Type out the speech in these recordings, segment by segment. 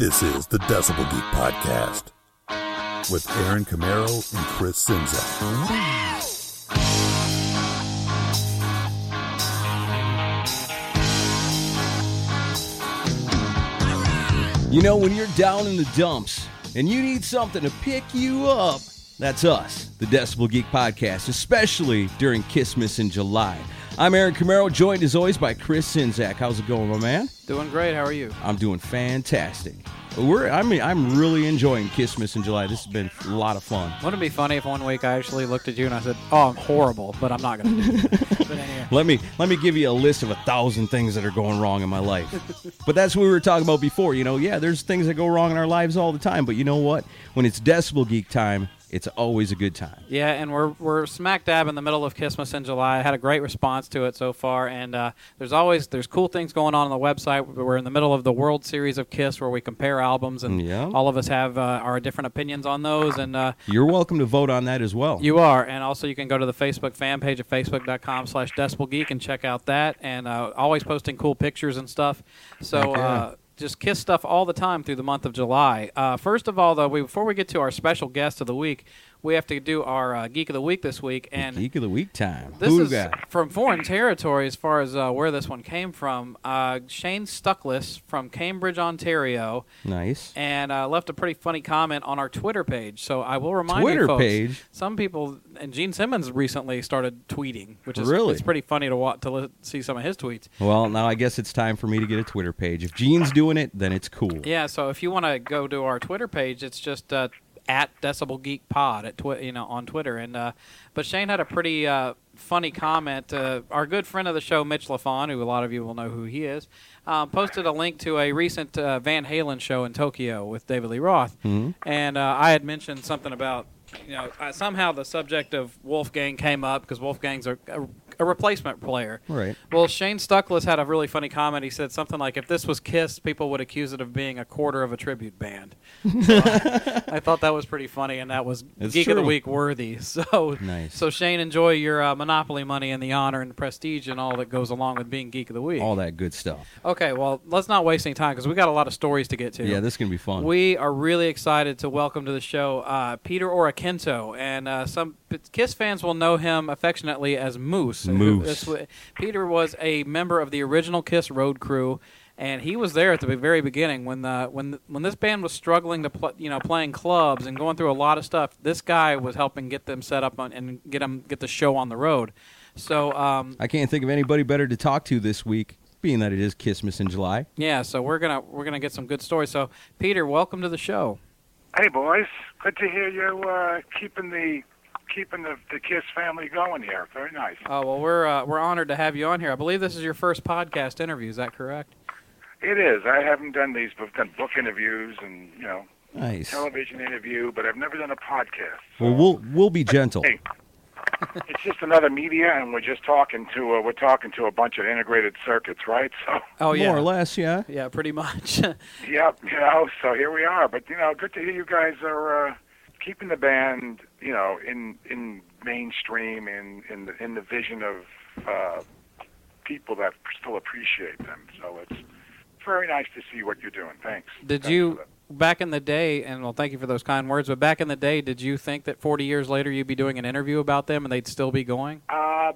This is the Decibel Geek Podcast with Aaron Camaro and Chris Czynszak. You know, when you're down in the dumps and you need something to pick you up, that's us, the Decibel Geek Podcast, especially during Christmas in July. I'm Aaron Camaro, joined as always by Chris Czynszak. How's it going, my man? Doing great. How are you? I'm doing fantastic. We're, I mean, I'm really enjoying Christmas in July. This has been a lot of fun. Wouldn't it be funny if one week I actually looked at you and I said, "Oh, I'm horrible," but I'm not gonna. do it. anyway, Let me let me give you a list of a thousand things that are going wrong in my life. but that's what we were talking about before. You know, yeah, there's things that go wrong in our lives all the time. But you know what? When it's Decibel Geek time, it's always a good time. yeah, and we're we're smack dab in the middle of Christmas in July. I had a great response to it so far, and uh, there's always there's cool things going on on the website. We're in the middle of the World Series of Kiss, where we compare albums, and Yeah. all of us have uh, our different opinions on those, and. Uh, You're welcome to vote on that as well. You are, and also you can go to the Facebook fan page at facebook.com slash decibelgeek and check out that, and uh, always posting cool pictures and stuff. So uh, just Kiss stuff all the time through the month of July. Uh, first of all, though, we, before we get to our special guest of the week, we have to do our uh, Geek of the Week this week, and Geek of the Week time. this Who is got? from foreign territory as far as uh, where this one came from. Uh, Shane Stuckless from Cambridge, Ontario, Nice. and uh, left a pretty funny comment on our Twitter page. So I will remind Twitter you folks, page? Some people and Gene Simmons recently started tweeting, which is Really? it's pretty funny to wa- to li- see some of his tweets. Well, now I guess it's time for me to get a Twitter page. If Gene's doing it, then it's cool. Yeah, so if you want to go to our Twitter page, it's just uh, at Decibel Geek Pod at twi- you know on Twitter. And uh, but Shane had a pretty uh, funny comment. Uh, our good friend of the show, Mitch LaFon, who a lot of you will know who he is, um, posted a link to a recent uh, Van Halen show in Tokyo with David Lee Roth, Mhm. and uh, I had mentioned something about. You know, uh, somehow the subject of Wolfgang came up because Wolfgang's a, a, a replacement player. Right. Well, Shane Stuckless had a really funny comment. He said something like, "If this was Kiss, people would accuse it of being a quarter of a tribute band." So I, I thought that was pretty funny, and that was It's Geek of the. Week worthy. So, Nice. so Shane, enjoy your uh, Monopoly money and the honor and prestige and all that goes along with being Geek of the Week. All that good stuff. Okay, well, let's not waste any time because we got a lot of stories to get to. Yeah, this is gonna be fun. We are really excited to welcome to the show uh, Peter Oreckinto, and uh, some Kiss fans will know him affectionately as Moose. Moose. This Peter was a member of the original Kiss road crew, and he was there at the very beginning when the when when this band was struggling to pl- you know playing clubs and going through a lot of stuff. This guy was helping get them set up on, and get them get the show on the road. So um, I can't think of anybody better to talk to this week, being that it is Christmas in July. yeah, so we're gonna we're gonna get some good stories. So Peter, welcome to the show. Hey boys, good to hear you uh, keeping the keeping the, the Kiss family going here. Very nice. Oh well, we're uh, we're honored to have you on here. I believe this is your first podcast interview. Is that correct? It is. I haven't done these. But I've done book interviews and you know Nice. television interview, but I've never done a podcast. Well, we'll we'll be gentle. Hey, it's just another media, and we're just talking to uh, we're talking to a bunch of integrated circuits, right? So, Oh yeah, More or less, yeah. yeah, pretty much. yep, you know. So here we are. But you know, good to hear you guys are uh, keeping the band, you know, in in mainstream in in the in the vision of uh, people that still appreciate them. So it's very nice to see what you're doing. Thanks. did Thanks you back in the day? And well, thank you for those kind words. But back in the day, did you think that 40 years later you'd be doing an interview about them and they'd still be going? Uh,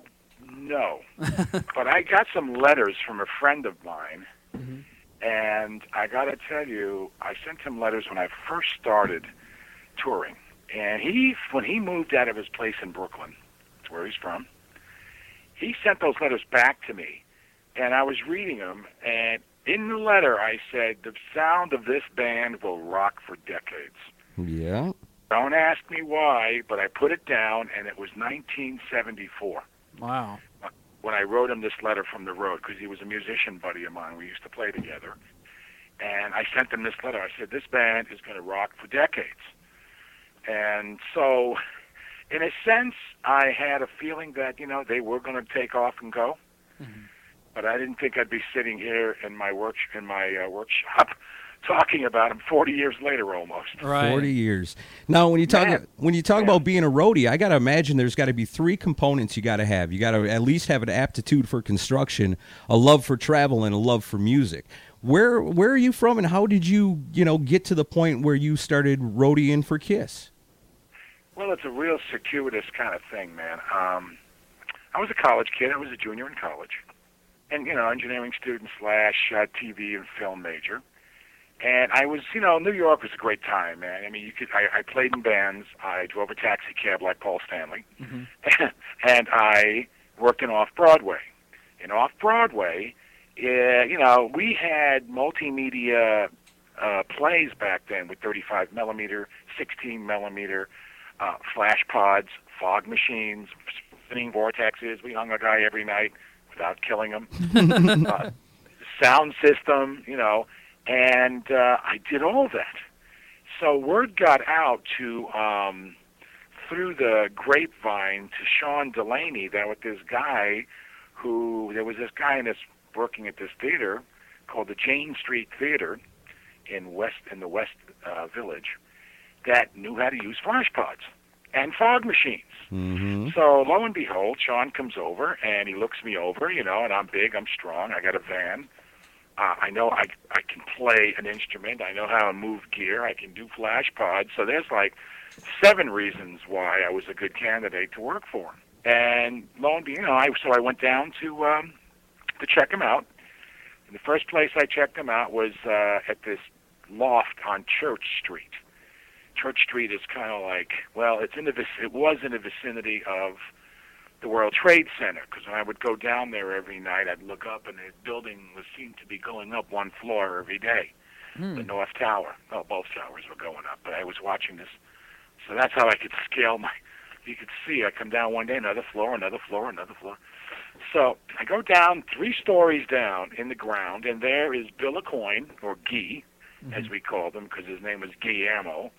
no. but I got some letters from a friend of mine, and I got to tell you, I sent him letters when I first started touring. And he, when he moved out of his place in Brooklyn, that's where he's from, he sent those letters back to me, and I was reading them, and in the letter I said, the sound of this band will rock for decades. Yeah. Don't ask me why, but I put it down, and it was 1974 Wow. when I wrote him this letter from the road because he was a musician buddy of mine. We used to play together. And I sent him this letter. I said, This band is going to rock for decades. And so, in a sense, I had a feeling that, you know, they were going to take off and go. But I didn't think I'd be sitting here in my work in my uh, workshop talking about them 40 years later almost. Right. Forty years. Now, when you talk Man. when you talk Yeah. about being a roadie, I got to imagine there's got to be three components you got to have. You got to at least have an aptitude for construction, a love for travel, and a love for music. Where where are you from, and how did you you know get to the point where you started roadieing for Kiss? Well, it's a real circuitous kind of thing, man. Um, I was a college kid. I was a junior in college, and you know, engineering student slash uh, TV and film major. And I was, you know, New York was a great time, man. I mean, you could. I, I played in bands. I drove a taxi cab like Paul Stanley, Mhm. and I worked in off Broadway. In off Broadway, uh, you know, we had multimedia uh, plays back then with 35 millimeter, 16 millimeter, uh, flash pods, fog machines, spinning vortexes. We hung a guy every night without killing him. uh, sound system, you know, and uh, I did all that. So word got out to um, through the grapevine to Sean Delaney that with this guy who there was this guy in this working at this theater called the Jane Street Theater in West in the West uh, Village that knew how to use flash pods and fog machines. Mm-hmm. So lo and behold, Sean comes over and he looks me over, you know, and I'm big, I'm strong, I got a van. Uh, I know I I can play an instrument. I know how to move gear. I can do flash pods. So there's like seven reasons why I was a good candidate to work for him. And lo and behold, you know, I so I went down to um, to check him out. And the first place I checked him out was uh, at this loft on Church Street. Church Street is kind of like well, it's in the vic- it was in the vicinity of the World Trade Center because when I would go down there every night, I'd look up and the building was seemed to be going up one floor every day. Hmm. The North Tower. Oh, both towers were going up, but I was watching this, so that's how I could scale my. You could see I come down one day, another floor, another floor, another floor. So I go down three stories down in the ground, and there is Bill Aucoin or Guy, as we called him, because his name was Guillermo.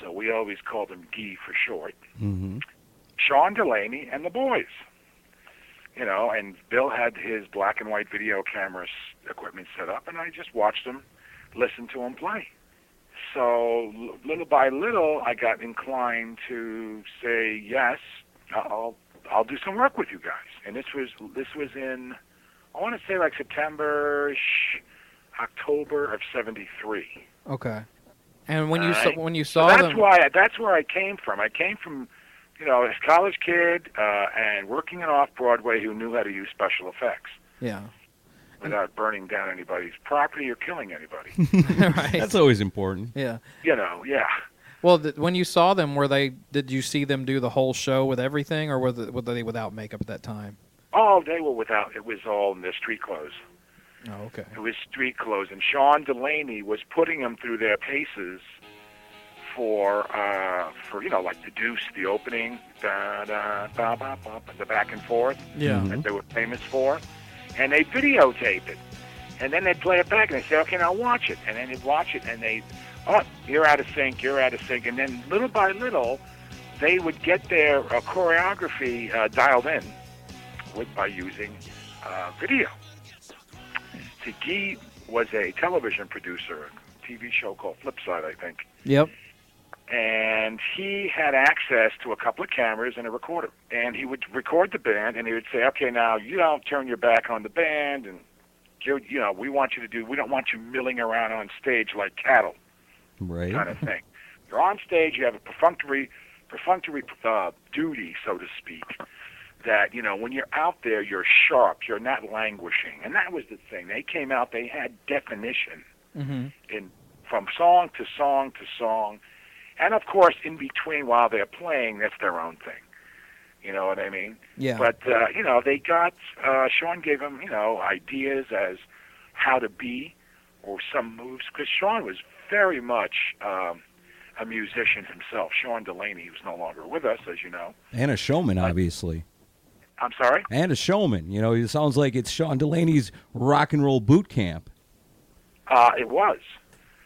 So we always called him Gee for short. Mm-hmm. Sean Delaney and the boys. You know, and Bill had his black and white video camera equipment set up, and I just watched him, listened to him play. So little by little, I got inclined to say yes. I'll I'll do some work with you guys. And this was this was in I want to say like September, October of '73. Okay. And when you All saw, when you So saw that's them, why that's where I came from. I came from, you know, as a college kid uh, and working in off Broadway who knew how to use special effects yeah, without burning down anybody's property or killing anybody. right, That's always important. yeah. you know, yeah. Well, th- when you saw them, were they? Did you see them do the whole show with everything, or were, the, were they without makeup at that time? Oh, they were without. It was all in their street clothes. Oh, okay. It was street clothes, and Sean Delaney was putting them through their paces for uh, for you know like the Deuce, the opening, da da ba ba ba, the back and forth. Yeah. Mhm. that they were famous for, and they videotape it, and then they'd play it back, and they say, "Okay, now watch it," and then they'd watch it, and they, "Oh, you're out of sync, you're out of sync," and then little by little, they would get their uh, choreography uh, dialed in with by using uh, video. Guy was a television producer, a TV show called Flipside, I think Yep. and he had access to a couple of cameras and a recorder. And he would record the band, and he would say, "Okay, now you don't turn your back on the band, and you you know we want you to do. We don't want you milling around on stage like cattle, Right. kind of thing. You're on stage. You have a perfunctory perfunctory uh, duty, so to speak." That you know, when you're out there, you're sharp. You're not languishing, and that was the thing. They came out. They had definition Mm-hmm. in from song to song to song, and of course in between while they're playing, that's their own thing. You know what I mean? Yeah. But uh, you know, they got uh, Sean gave them you know ideas as how to be or some moves because Sean was very much um, a musician himself. Sean Delaney, who's no longer with us, as you know. And a showman, obviously. I'm sorry. And a showman. You know, it sounds like it's Sean Delaney's rock and roll boot camp. Uh, it was.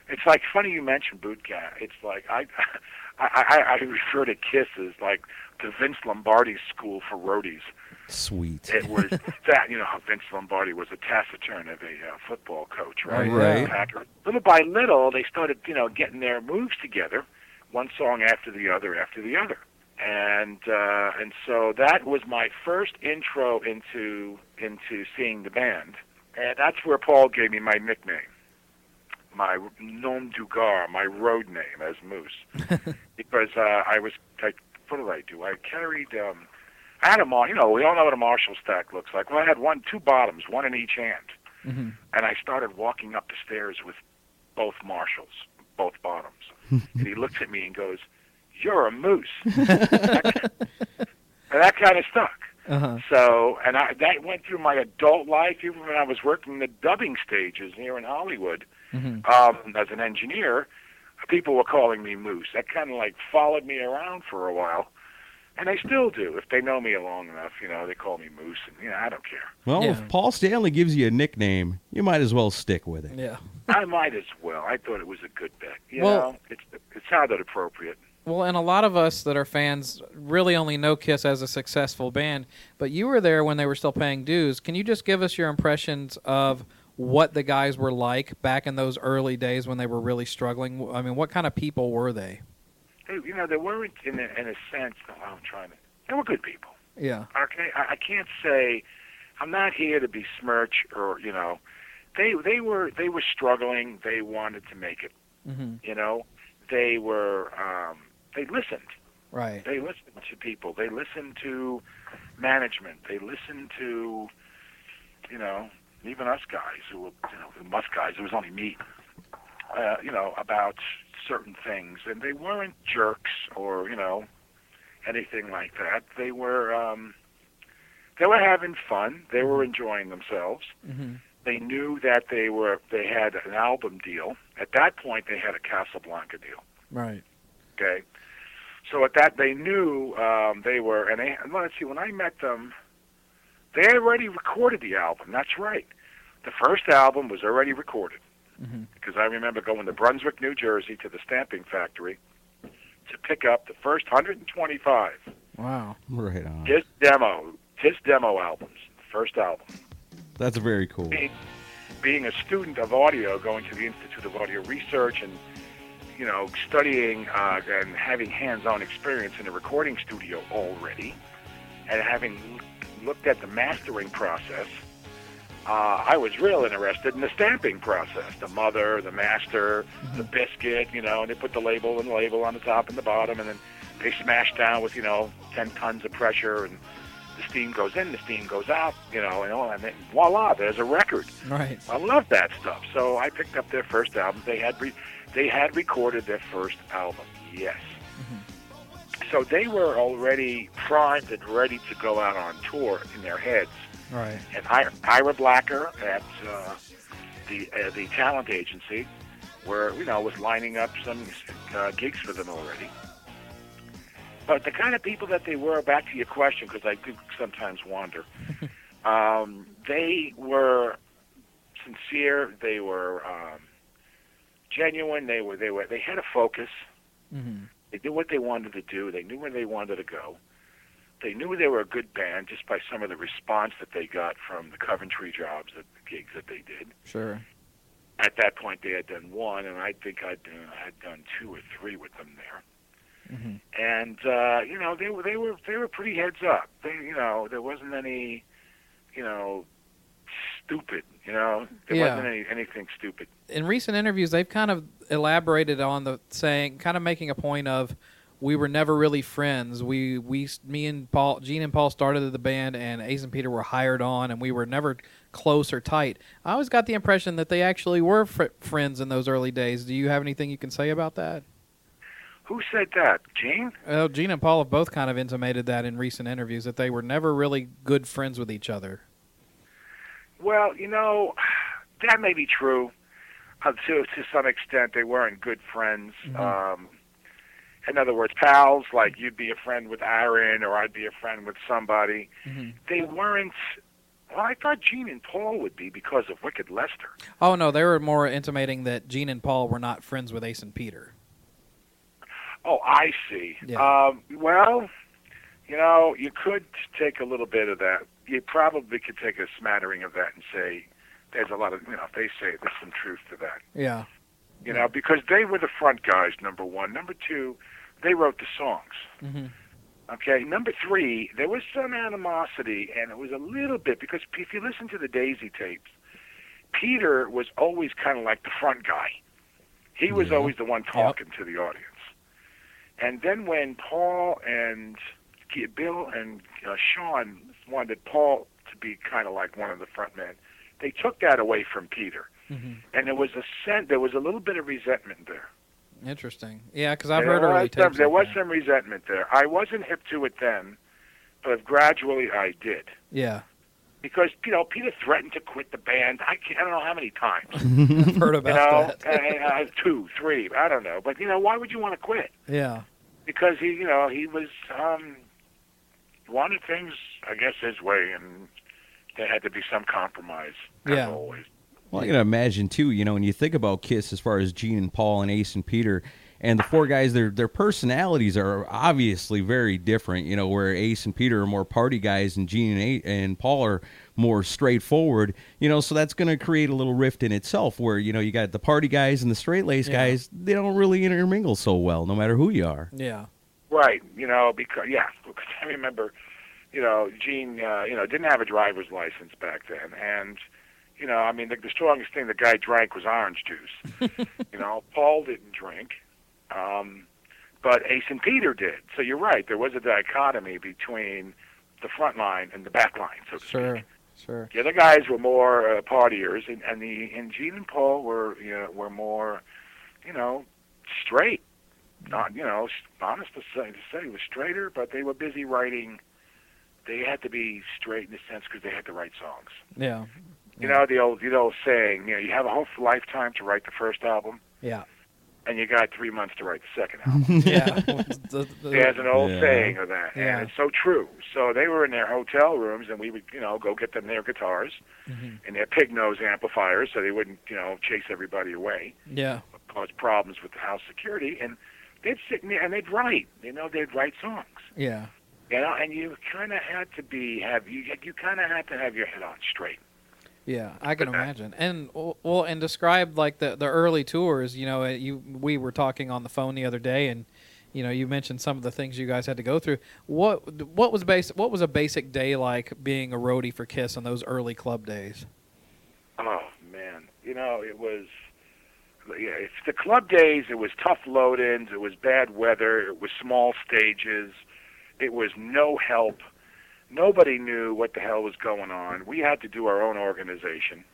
It's like funny you mentioned boot camp. It's like I, I, I, I refer to Kiss as like the Vince Lombardi school for roadies. Sweet. It was that you know how Vince Lombardi was a taciturn of a uh, football coach, right? Right. Packer. Little by little, they started you know getting their moves together, one song after the other after the other, and uh, and so that was my first intro into into seeing the band, and that's where Paul gave me my nickname. my nom du gare, my road name as Moose, because uh, I was. I, what did I do? I carried. Um, I had a mar. You know, we all know what a Marshall stack looks like. Well, I had one, two bottoms, one in each hand, Mm-hmm. and I started walking up the stairs with both Marshalls, both bottoms. and he looks at me and goes, "You're a moose." and that kind of stuck. Uh-huh. So, and I that went through my adult life, even when I was working the dubbing stages here in Hollywood Mhm. um, as an engineer. People were calling me Moose. That kind of like followed me around for a while, and they still do. If they know me long enough, you know, they call me Moose, and you know, I don't care. Well, Yeah. if Paul Stanley gives you a nickname, you might as well stick with it. Yeah. I might as well. I thought it was a good bet. You Well- know, it's it sounded appropriate. Well, and a lot of us that are fans really only know Kiss as a successful band, but you were there when they were still paying dues. Can you just give us your impressions of what the guys were like back in those early days when they were really struggling? I mean, what kind of people were they? They, you know, they weren't in a, in a sense. oh, I'm trying to. They were good people. Yeah. Okay, I, I can't say I'm not here to besmirch or you know, they they were they were struggling. They wanted to make it. hmm You know, they were um, they listened. Right. They listened to people. They listened to management. They listened to you know even us guys who were you know the us guys. It was only me. Uh, you know about certain things, and they weren't jerks or you know anything like that. They were um, they were having fun. They were enjoying themselves. hmm They knew that they were they had an album deal. At that point, they had a Casablanca deal. Right. Okay, so at that they knew um, they were. And they and let's see, when I met them, they had already recorded the album. That's right. The first album was already recorded hmm because I remember going to Brunswick, New Jersey, to the stamping factory to pick up the first 125 Wow. Right on. his demo, his demo albums, first album. That's very cool. Being, being a student of audio, going to the Institute of Audio Research, and you know, studying uh, and having hands-on experience in a recording studio already, and having looked at the mastering process, uh, I was real interested in the stamping process. The mother, the master, the biscuit, you know, and they put the label and the label on the top and the bottom, and then they smash down with, you know, 10 tons of pressure, and the steam goes in, the steam goes out, you know, and, all, and then voila, there's a record. Right. I love that stuff. So I picked up their first album. They had re- they had recorded their first album. Yes. So they were already primed and ready to go out on tour in their heads. Right. And Ira, Ira Blacker at uh, the uh, the talent agency, where you know was lining up some uh, gigs for them already. But the kind of people that they were, back to your question, because I do sometimes wander. um, they were sincere. They were um, genuine. They were they were they had a focus. hmm They knew what they wanted to do. They knew where they wanted to go. They knew they were a good band just by some of the response that they got from the Coventry jobs, the gigs that they did. Sure. At that point, they had done one, and I think I'd done, I'd done two or three with them there. hmm And uh, you know, they were they were they were pretty heads up. They, you know, there wasn't any, you know, stupid. You know, there Yeah. wasn't any anything stupid. in recent interviews, they've kind of elaborated on the saying, kind of making a point of, we were never really friends. We, we, me and Paul, Gene and Paul started the band, and Ace and Peter were hired on, and we were never close or tight. I always got the impression that they actually were fr- friends in those early days. Do you have anything you can say about that? Who said that? Gene? Well, Gene and Paul have both kind of intimated that in recent interviews that they were never really good friends with each other. Well, you know, that may be true. Uh, to to some extent, they weren't good friends. Mhm. Um, in other words, pals. Like you'd be a friend with Aaron, or I'd be a friend with somebody. hmm They weren't. Well, I thought Gene and Paul would be because of Wicked Lester. Oh no, they were more intimating that Gene and Paul were not friends with Ace and Peter. Oh, I see. Yeah. Um, well, you know, you could take a little bit of that. You probably could take a smattering of that and say there's a lot of, you know, if they say there's some truth to that. Yeah. You know, because they were the front guys, number one. Number two, they wrote the songs. hmm Okay. Number three, there was some animosity, and it was a little bit because if you listen to the Daisy tapes, Peter was always kind of like the front guy. He was Yeah. always the one talking to the audience. And then when Paul and Bill and uh, Sean wanted Paul to be kind of like one of the front men, they took that away from Peter. hmm And there was a sen- there was a little bit of resentment there. Interesting. Yeah, because I've there heard early some, there was that. some resentment there. I wasn't hip to it then, but gradually I did. Yeah, Because you know Peter threatened to quit the band. I, can't, I don't know how many times. I've heard You about know, that. and, uh, two, three, I don't know. But you know, why would you want to quit? yeah, Because he, you know, he was um, wanted things, I guess, his way, and there had to be some compromise. As Yeah. always. Well, I can imagine too. You know, when you think about Kiss, as far as Gene and Paul and Ace and Peter, and the four guys, their their personalities are obviously very different. You know, where Ace and Peter are more party guys, and Gene and A- and Paul are more straightforward. You know, so that's going to create a little rift in itself. Where you know you got the party guys and the straight laced Yeah. guys. They don't really intermingle so well, no matter who you are. yeah, Right. You know, because yeah, because I remember, you know, Gene, uh, you know, didn't have a driver's license back then, and you know, I mean, the, the strongest thing the guy drank was orange juice. you know, Paul didn't drink, um, but Ace and Peter did. So you're right. There was a dichotomy between the front line and the back line, so to sure, speak. sure. The other guys were more uh, partiers, and, and the and Gene and Paul were you know were more, you know, straight. Not you know, honest to say to say was straighter, but they were busy writing. They had to be straight in the sense because they had to write songs. Yeah, You know the old the old saying, you know, you have a whole lifetime to write the first album, yeah, and you got three months to write the second album. yeah. The- the- There's an old Yeah. saying of that, Yeah. and it's so true. So they were in their hotel rooms, and we would, you know, go get them their guitars Mhm. and their pig nose amplifiers, so they wouldn't, you know, chase everybody away, yeah, cause problems with the house security. And they'd sit in there and they'd write. You know, they'd write songs. yeah, You know, and you kind of had to be have you you kind of had to have your head on straight. yeah. I can imagine. And well, and describe like the the early tours. You know, you we were talking on the phone the other day, and you know, you mentioned some of the things you guys had to go through. What what was basic? What was a basic day like being a roadie for Kiss on those early club days? Oh man, you know it was. Yeah, it's the club days. It was tough load-ins. It was bad weather. It was small stages. It was no help. Nobody knew what the hell was going on. We had to do our own organization.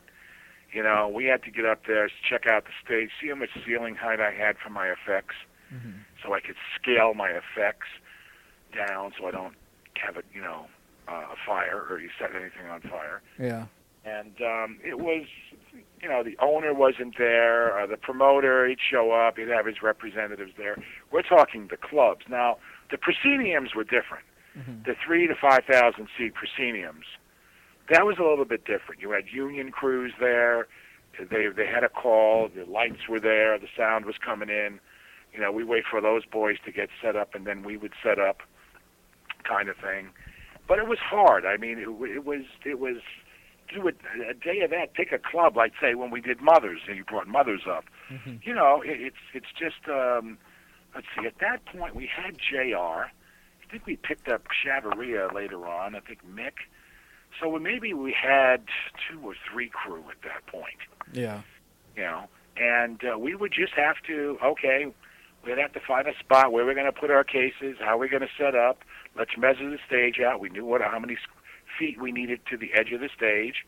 You know, we had to get up there, check out the stage, see how much ceiling height I had for my effects, so I could scale my effects down, so I don't have a you know uh, a fire or you set anything on fire Yeah, and um, it was, you know, the owner wasn't there, uh, the promoter, he'd show up, he'd have his representatives there. We're talking the clubs. Now, the prosceniums were different. Mhm. The three to 5,000 seat prosceniums, that was a little bit different. You had union crews there. They, they had a call. The lights were there. The sound was coming in. You know, we wait for those boys to get set up, and then we would set up kind of thing. But it was hard. I mean, it, it was, it was, do a, a day of that. Pick a club, like say when we did Mothers, and you brought Mothers up. Mhm. You know, it, it's it's just. Um, let's see. At that point, we had Jr. I think we picked up Chavaria later on. I think Mick. So maybe we had two or three crew at that point. yeah, You know, and uh, we would just have to. Okay, we'd have to find a spot where we're going to put our cases, how we're going to set up. Let's measure the stage out. We knew what how many feet we needed to the edge of the stage.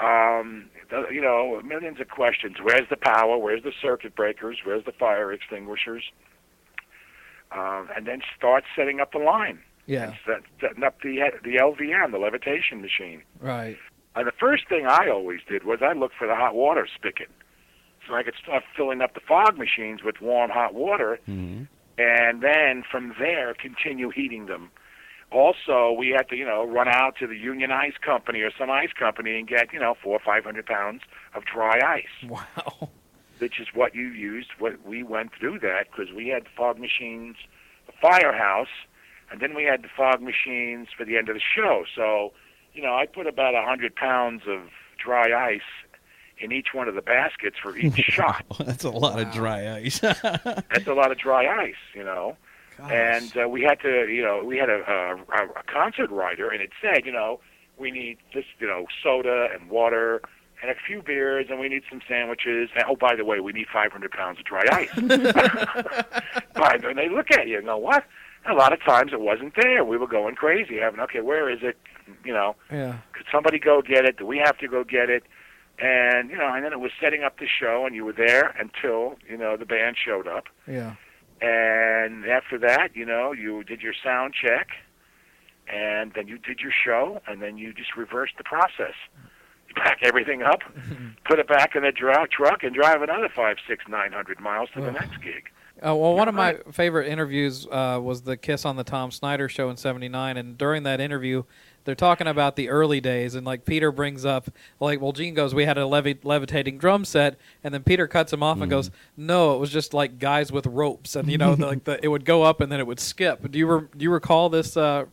Um, the, you know, millions of questions. Where's the power? Where's the circuit breakers? Where's the fire extinguishers? Um, and then start setting up the line. yeah. Set, setting up the the LVM, the levitation machine. Right. And the first thing I always did was I looked for the hot water spigot, so I could start filling up the fog machines with warm hot water, hmm and then from there continue heating them. Also, we had to, you know, run out to the Union Ice Company or some ice company and get, you know, four or five hundred pounds of dry ice, Wow. which is what you used. What we went through that because we had the fog machines, the firehouse, and then we had the fog machines for the end of the show. So, you know, I put about a hundred pounds of dry ice in each one of the baskets for each shot. That's a lot of dry ice. That's a lot of dry ice, you know. Gosh. and uh, we had to, you know, we had a, a, a concert writer, and it said, you know, we need this, you know, soda and water, and a few beers, and we need some sandwiches. And, oh, by the way, we need 500 pounds of dry ice. By the- and they look at you and go, what? And a lot of times it wasn't there. We were going crazy, having, okay, where is it? You know, Yeah. could somebody go get it? Do we have to go get it? And you know, and then it was setting up the show, and you were there until you know the band showed up. Yeah. And after that, you know, you did your sound check, and then you did your show, and then you just reversed the process. You pack everything up, put it back in the dra- truck, and drive another five, six, nine hundred miles to the next gig. Uh, well, one of my favorite interviews uh, was the Kiss on the Tom Snyder show in '79, and during that interview, they're talking about the early days, and like Peter brings up, like, well, Gene goes, "We had a levi- levitating drum set," and then Peter cuts him off and goes, "No, it was just like guys with ropes, and you know, the, like the, it would go up and then it would skip." Do you re- do you recall this uh,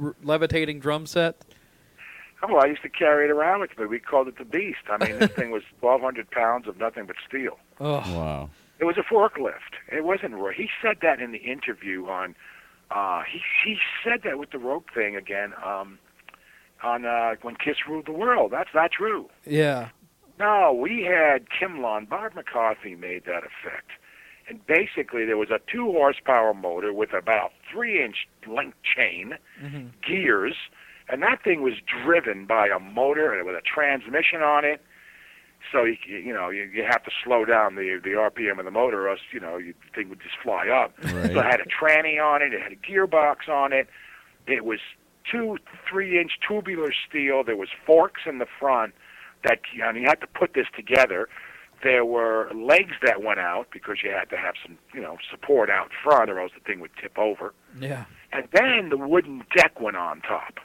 r- levitating drum set? Oh, well, I used to carry it around with me. We called it the Beast. I mean, this thing was twelve hundred pounds of nothing but steel. Oh, Wow. It was a forklift. It wasn't Roy. He said that in the interview on. Uh, he he said that with the rope thing again. Um, on uh, when Kiss ruled the world. That's not true. yeah, No, we had Kimlon. Bob McCarthy made that effect. And basically, there was a two horsepower motor with about three inch length chain, hmm gears, and that thing was driven by a motor and with a transmission on it. So you you know you, you have to slow down the the RPM of the motor, or else you know you, the thing would just fly up. Right. So it had a tranny on it. It had a gearbox on it. It was two three inch tubular steel. There was forks in the front that you, know, you had to put this together. There were legs that went out because you had to have some you know support out front, or else the thing would tip over. yeah, And then the wooden deck went on top,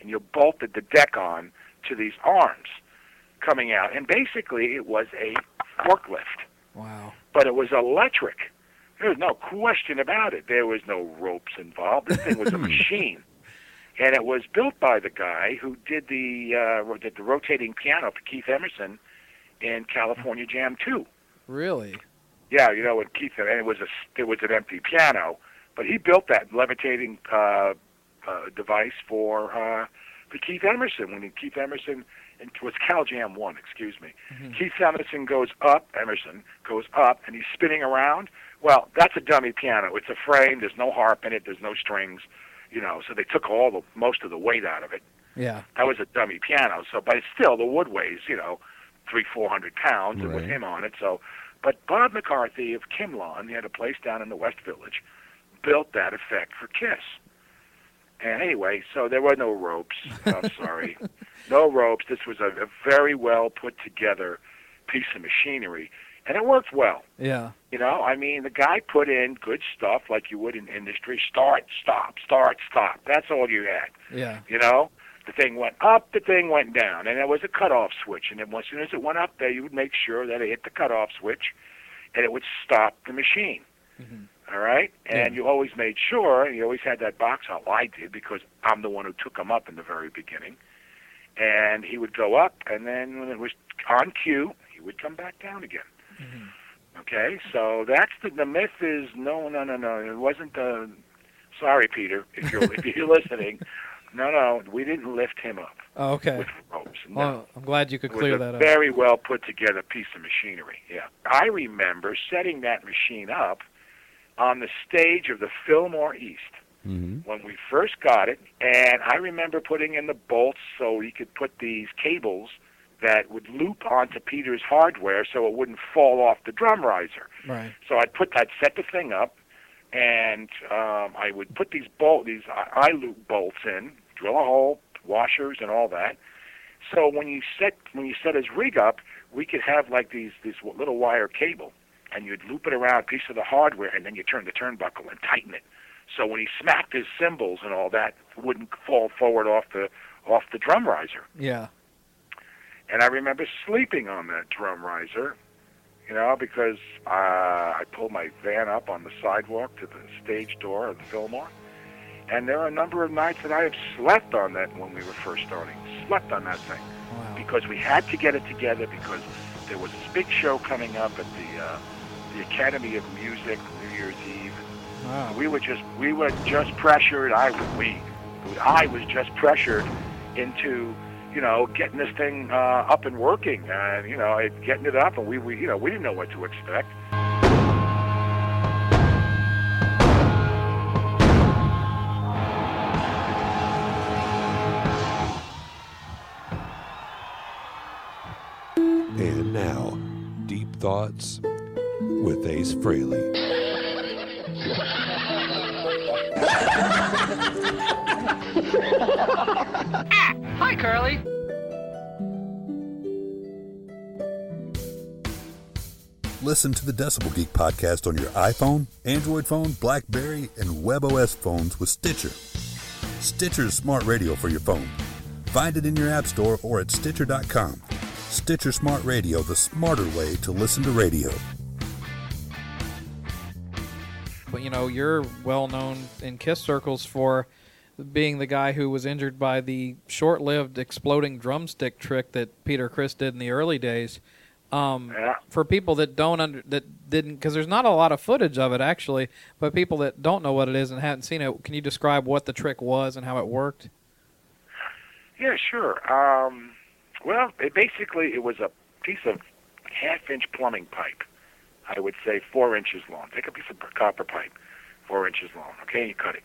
and you bolted the deck on to these arms coming out. And basically, it was a forklift, wow, but it was electric. There was no question about it. There was no ropes involved. This thing was a machine, and it was built by the guy who did the uh, did the rotating piano for Keith Emerson in California Jam 2. really? Yeah, you know, with Keith, and it was a it was an empty piano, but he built that levitating uh, uh, device for uh, for Keith Emerson when he, Keith Emerson and it was Cal Jam One, excuse me. Keith Emerson goes up, Emerson goes up, and he's spinning around. Well, that's a dummy piano. It's a frame. There's no harp in it. There's no strings. You know, so they took all the most of the weight out of it. Yeah, That was a dummy piano. So, but still the wood weighs, you know, three, four hundred pounds, and with him on it. So, but Bob McCarthy of Kimlon, he had a place down in the West Village, built that effect for Kiss. And anyway, so there were no ropes. I'm sorry, no ropes. This was a, a very well put together piece of machinery, and it worked well. yeah, You know, I mean, the guy put in good stuff like you would in industry. Start, stop, start, stop. That's all you had. yeah, You know, the thing went up, the thing went down, and there was a cutoff switch. And then as soon as it went up there, you would make sure that it hit the cutoff switch, and it would stop the machine. Mhm. All right, and Yeah. you always made sure, and you always had that box out. Well, I did because I'm the one who took him up in the very beginning. And he would go up, and then when it was on cue, he would come back down again. Okay, so that's the the myth is no, no, no, no. It wasn't the. Sorry, Peter, if you're if you're listening. No, no, we didn't lift him up oh, okay. with ropes. No. Well, I'm glad you could clear that up. very well put together piece of machinery. Yeah, I remember setting that machine up on the stage of the Fillmore East Mm-hmm. when we first got it, and I remember putting in the bolts so we could put these cables that would loop onto Peter's hardware so it wouldn't fall off the drum riser. Right. So I'd put I'd set the thing up, and um, I would put these bolt these eye loop bolts in, drill a hole, washers, and all that. So when you set when you set his rig up, we could have like these this little wire cable, and you'd loop it around a piece of the hardware, and then you turn the turnbuckle and tighten it. So when he smacked his cymbals and all that, it wouldn't fall forward off the off the drum riser. Yeah. And I remember sleeping on that drum riser, you know, because uh, I pulled my van up on the sidewalk to the stage door of the Fillmore. And there are a number of nights that I have slept on that when we were first starting. Slept on that thing Wow. because we had to get it together because there was this big show coming up at the uh, the Academy of Music New Year's Eve. Wow. We were just we were just pressured. I we I was just pressured into you know, getting this thing uh, up and working, and you know, getting it up, and we, we, you know, we didn't know what to expect. And now, Deep Thoughts with Ace Frehley. Hi, Curly. Listen to the Decibel Geek podcast on your iPhone, Android phone, Blackberry, and WebOS phones with Stitcher. Stitcher's smart radio for your phone. Find it in your app store or at Stitcher.com. Stitcher Smart Radio, the smarter way to listen to radio. But you know, you're well known in Kiss circles for being the guy who was injured by the short-lived exploding drumstick trick that Peter Criss did in the early days. Um, Yeah. For people that don't under that didn't, because there's not a lot of footage of it actually, but people that don't know what it is and haven't seen it, can you describe what the trick was and how it worked? Yeah, sure. Um, well, it basically it was a piece of half-inch plumbing pipe. I would say four inches long. Take a piece of copper pipe, four inches long. Okay, you cut it.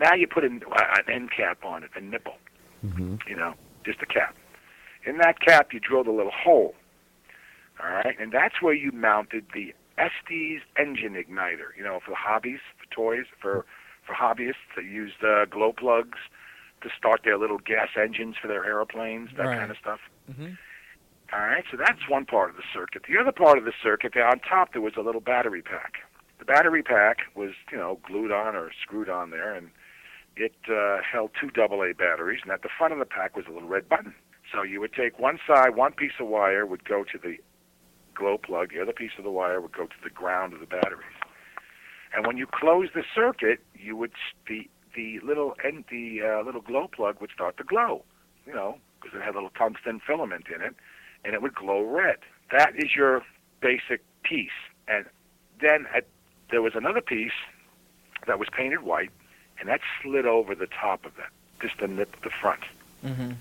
Now you put an, uh, an end cap on it, a nipple. You know, just a cap. In that cap, you drilled a little hole. All right, and that's where you mounted the Estes engine igniter. You know, for the hobbies, for toys, for for hobbyists that used uh, glow plugs to start their little gas engines for their airplanes, that Right. kind of stuff. Mhm. All right, so that's one part of the circuit. The other part of the circuit, there on top, there was a little battery pack. The battery pack was, you know, glued on or screwed on there, and it uh, held two AA batteries. And at the front of the pack was a little red button. So you would take one side, one piece of wire would go to the glow plug, the other piece of the wire would go to the ground of the batteries. And when you close the circuit, you would the the little end the uh, little glow plug would start to glow, you know, because it had a little tungsten filament in it, and it would glow red. That is your basic piece. And then at, there was another piece that was painted white, and that slid over the top of that, just the nip, the front. Mm-hmm.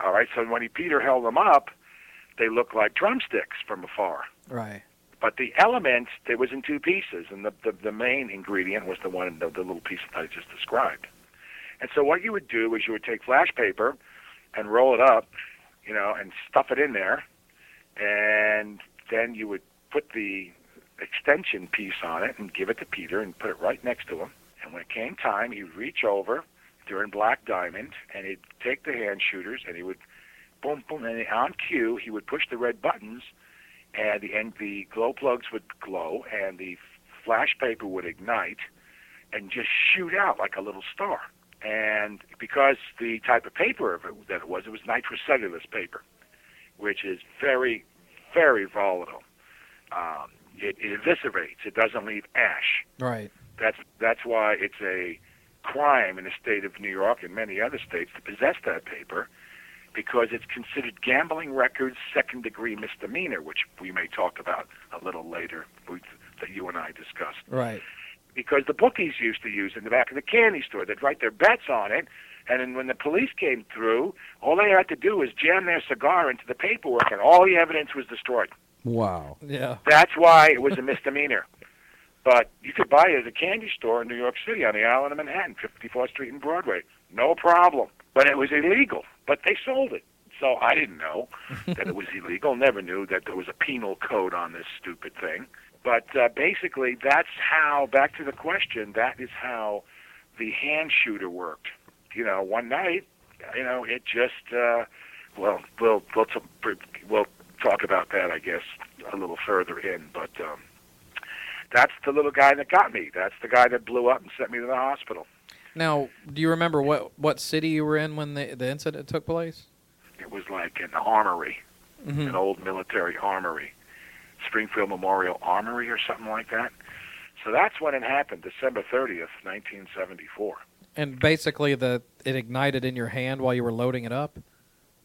All right. So when he, Peter held them up, they looked like drumsticks from afar. Right. But the element, it was in two pieces, and the, the, the main ingredient was the one, the, the little piece that I just described. And so what you would do is you would take flash paper and roll it up, you know, and stuff it in there, and then you would put the extension piece on it and give it to Peter and put it right next to him. And when it came time, he'd reach over during Black Diamond, and he'd take the hand shooters, and he would boom, boom, and on cue, he would push the red buttons, and the and the glow plugs would glow, and the flash paper would ignite, and just shoot out like a little star. And because the type of paper of it, that it was, it was nitrocellulose paper, which is very, very volatile. Um, it, it eviscerates. It doesn't leave ash. Right. That's that's why it's a crime in the state of New York and many other states to possess that paper, because it's considered gambling records second degree misdemeanor, which we may talk about a little later, we- that you and I discussed. Right. Because the bookies used to use it in the back of the candy store. They'd write their bets on it, and then when the police came through, all they had to do was jam their cigar into the paperwork, and all the evidence was destroyed. Wow. Yeah. That's why it was a misdemeanor. But you could buy it at a candy store in New York City on the island of Manhattan, 54th Street and Broadway. No problem. But it was illegal. But they sold it. So I didn't know that it was illegal. Never knew that there was a penal code on this stupid thing. But uh, basically, that's how, back to the question, that is how the hand shooter worked. You know, one night, you know, it just, uh, well, we'll, we'll, t- we'll talk about that, I guess, a little further in. But um, that's the little guy that got me. That's the guy that blew up and sent me to the hospital. Now, do you remember what what city you were in when the the incident took place? It was like an armory, Mm-hmm. an old military armory, Springfield Memorial Armory or something like that. So that's when it happened, December 30th, 1974. And basically, the it ignited in your hand while you were loading it up.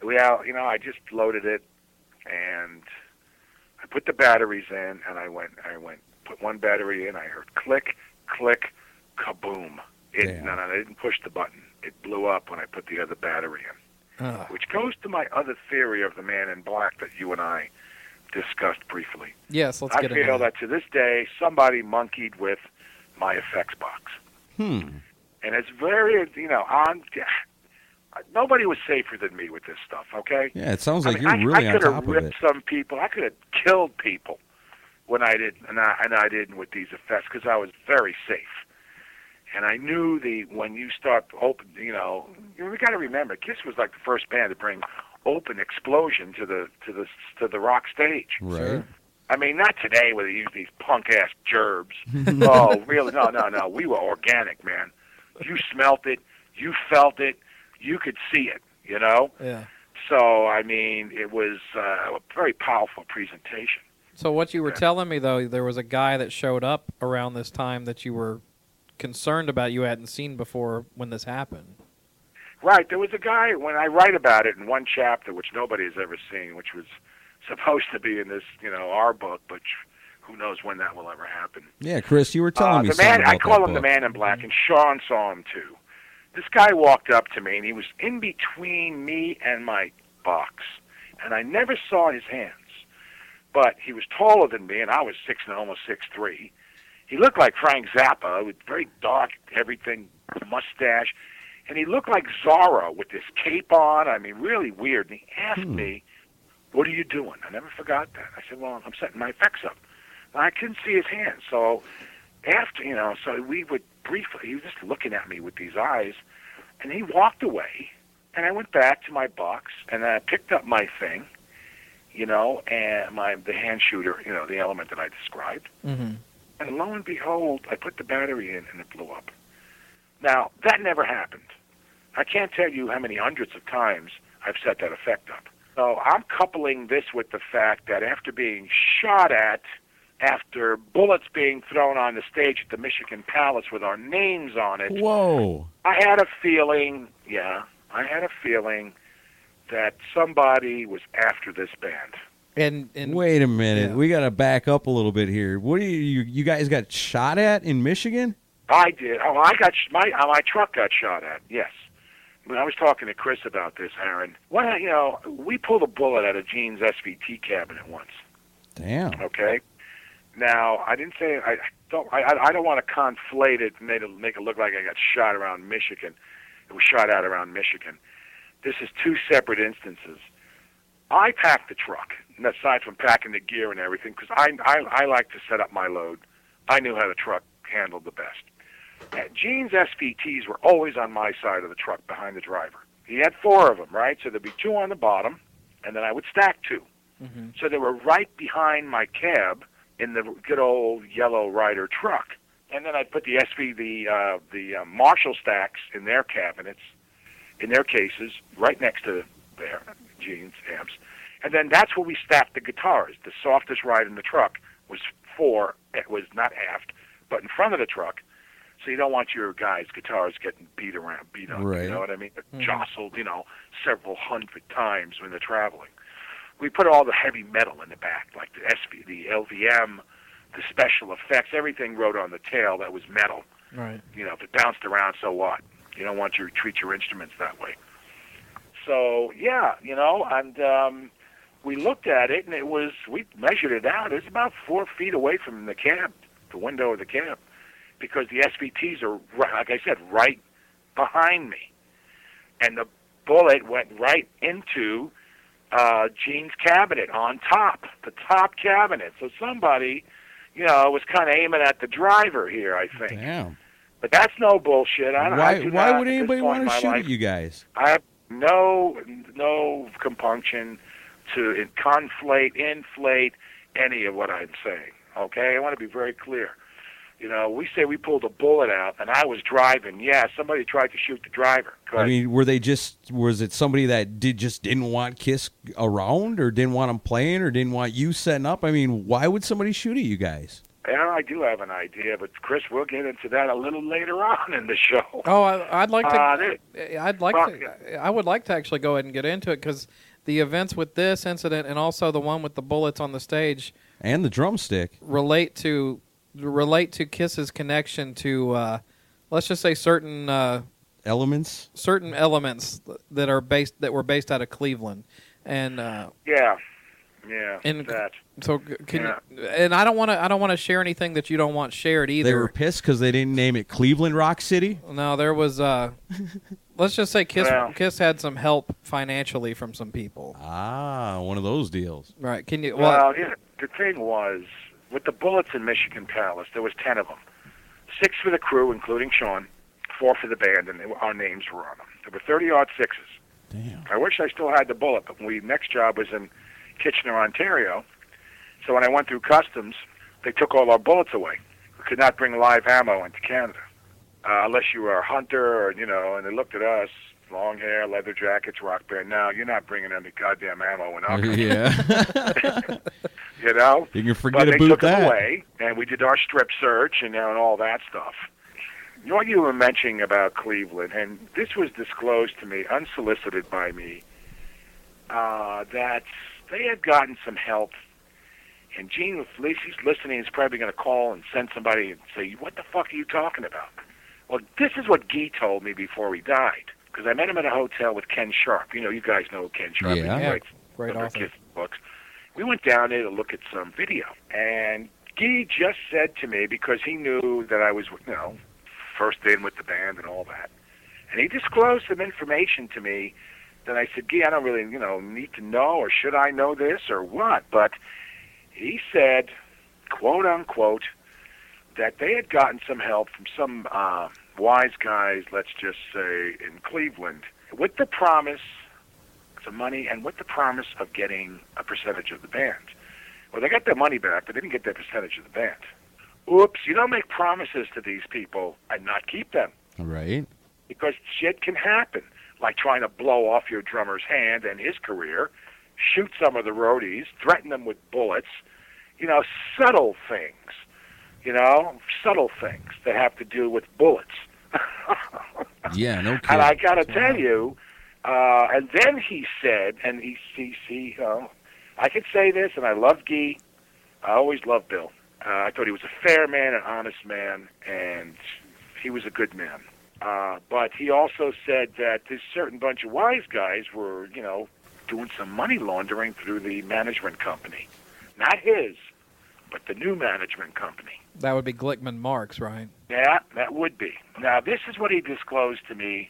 Well, you know, I just loaded it and I put the batteries in and I went I went put one battery in, I heard click, click, kaboom. It no, no, I didn't push the button. It blew up when I put the other battery in. Ugh. which goes to my other theory of the man in black that you and I discussed briefly. Yes, let's I get feel into that to this day, somebody monkeyed with my effects box. Hmm. And it's very, you know, on. Nobody was safer than me with this stuff. Okay. Yeah, it sounds like I mean, you're really I, I on could have top of ripped it. some people. I could have killed people when I did, and I, and I didn't with these effects because I was very safe. And I knew the when you start open, you know, you we got to remember, Kiss was like the first band to bring open explosion to the to the to the rock stage. Right. I mean, not today where they use these punk ass gerbs. oh, really? No, no, no. We were organic, man. You smelt it, you felt it, you could see it. You know. Yeah. So I mean, it was uh, a very powerful presentation. So what you were Yeah. telling me though, there was a guy that showed up around this time that you were concerned about you hadn't seen before when this happened. Right. There was a guy when I write about it in one chapter, which nobody has ever seen, which was supposed to be in this, you know, our book, but who knows when that will ever happen. Yeah, Chris, you were telling Uh, me the something man, about I call that him the man in black, and Sean saw him too. This guy walked up to me, and he was in between me and my box, and I never saw his hands. But he was taller than me, and I was six and almost six three. He looked like Frank Zappa with very dark everything, mustache, and he looked like Zorro with this cape on. I mean, really weird. And he asked Hmm. me, "What are you doing?" I never forgot that. I said, "Well, I'm setting my effects up." And I couldn't see his hands, so after you know, so we would briefly. He was just looking at me with these eyes, and he walked away. And I went back to my box, and I picked up my thing, you know, and my the hand shooter, you know, the element that I described. Mm-hmm. And lo and behold, I put the battery in, and it blew up. Now that never happened. I can't tell you how many hundreds of times I've set that effect up. So I'm coupling this with the fact that after being shot at, after bullets being thrown on the stage at the Michigan Palace with our names on it, Whoa. I had a feeling, yeah, I had a feeling that somebody was after this band. And and Wait a minute. Yeah. We got to back up a little bit here. What do you, you you guys got shot at in Michigan? I did. Oh, I got my uh, my truck got shot at. Yes. When I was talking to Chris about this, Aaron, what you know, we pulled a bullet out of Gene's SVT cabinet once. Damn. Okay. Now I didn't say I don't. I I I don't want to conflate it and make it make it look like I got shot around Michigan. It was shot out around Michigan. This is two separate instances. I packed the truck, and aside from packing the gear and everything, because I, I I like to set up my load. I knew how the truck handled the best. Uh, Gene's SVTs were always on my side of the truck behind the driver. He had four of them, right? So there'd be two on the bottom, and then I would stack 2 Mhm. So they were right behind my cab in the good old yellow Ryder truck. And then I'd put the SV, the uh, the uh, Marshall stacks in their cabinets, in their cases, right next to their jeans amps. And then that's where we stacked the guitars. The softest ride in the truck was fore. It was not aft, but in front of the truck. So you don't want your guys' guitars getting beat around, beat up. Right. You know what I mean? Mhm. Jostled, you know, several hundred times when they're traveling. We put all the heavy metal in the back, like the SV, the LVM, the special effects, everything rode on the tail that was metal. right. You know, if it bounced around, so what? You don't want to treat your instruments that way. So yeah, you know, and um, we looked at it, and it was we measured it out. It was about four feet away from the cab, the window of the cab, because the SVTs are like I said, right behind me, and the bullet went right into uh, Gene's cabinet on top, the top cabinet. So somebody, you know, was kind of aiming at the driver here, I think. Damn. But that's no bullshit. I, I Why do why would anybody want to shoot life, at you guys? I have no no compunction to conflate, inflate any of what I'm saying. Okay, I want to be very clear. You know, we say we pulled a bullet out, and I was driving. Yeah, somebody tried to shoot the driver. I mean, were they just was it somebody that did just didn't want Kiss around or didn't want them playing or didn't want you setting up? I mean, why would somebody shoot at you guys? Yeah, I do have an idea, but Chris, we'll get into that a little later on in the show. Oh, I, I'd like to. Uh, I'd like well, to. I would like to actually go ahead and get into it because the events with this incident and also the one with the bullets on the stage And the drumstick. relate to relate to Kiss's connection to, uh, let's just say, certain uh, elements. certain elements that are based that were based out of Cleveland, and uh, Yeah, yeah. And- that. so c- can you, and I don't want to I don't want to share anything that you don't want shared either. They were pissed because they didn't name it Cleveland Rock City. No, there was. Uh, let's just say Kiss Well. Kiss had some help financially from some people. Ah, one of those deals. Right? Can you? Well, Well, yeah, the thing was with the bullets in Michigan Palace, there was ten of them. Six for the crew, including Sean. Four for the band, and they were, our names were on them. There were thirty odd sixes. Damn. I wish I still had the bullet, but we next job was in Kitchener, Ontario. So when I went through customs, they took all our bullets away. We could not bring live ammo into Canada uh, unless you were a hunter, or you know. And they looked at us, long hair, leather jackets, rock band. Now you're not bringing any goddamn ammo in our country, yeah. you know. you can But forget they about took that. away, and we did our strip search and, and all that stuff. You know what you were mentioning about Cleveland, and this was disclosed to me, unsolicited by me, uh, that they had gotten some help. And Gene, if Lacey's listening, is probably going to call and send somebody and say, "What the fuck are you talking about?" Well, this is what Gee told me before he died, because I met him at a hotel with Ken Sharp. You know, you guys know Ken Sharp. Yeah. He Yeah. writes great other author. Kiss books. We went down there to look at some video, and Gee just said to me because he knew that I was, you know, first in with the band and all that, and he disclosed some information to me that I said, gee, I don't really, you know, need to know, or should I know this, or what? But he said, quote unquote, that they had gotten some help from some uh, wise guys, let's just say, in Cleveland, with the promise some money and with the promise of getting a percentage of the band. Well, they got their money back, but they didn't get their percentage of the band. Oops, you don't make promises to these people and not keep them Right. because shit can happen, like trying to blow off your drummer's hand and his career, shoot some of the roadies, threaten them with bullets, you know, subtle things, you know, subtle things that have to do with bullets. Yeah. No. kidding. And. I got to tell you, uh, and then he said, and he, he, he uh, I could say this, and I love Guy. I always loved Bill. Uh, I thought he was a fair man, an honest man, and he was a good man. Uh, but he also said that this certain bunch of wise guys were, you know, doing some money laundering through the management company. Not his, but the new management company. That would be Glickman Marks, right? Yeah, that would be. Now, this is what he disclosed to me.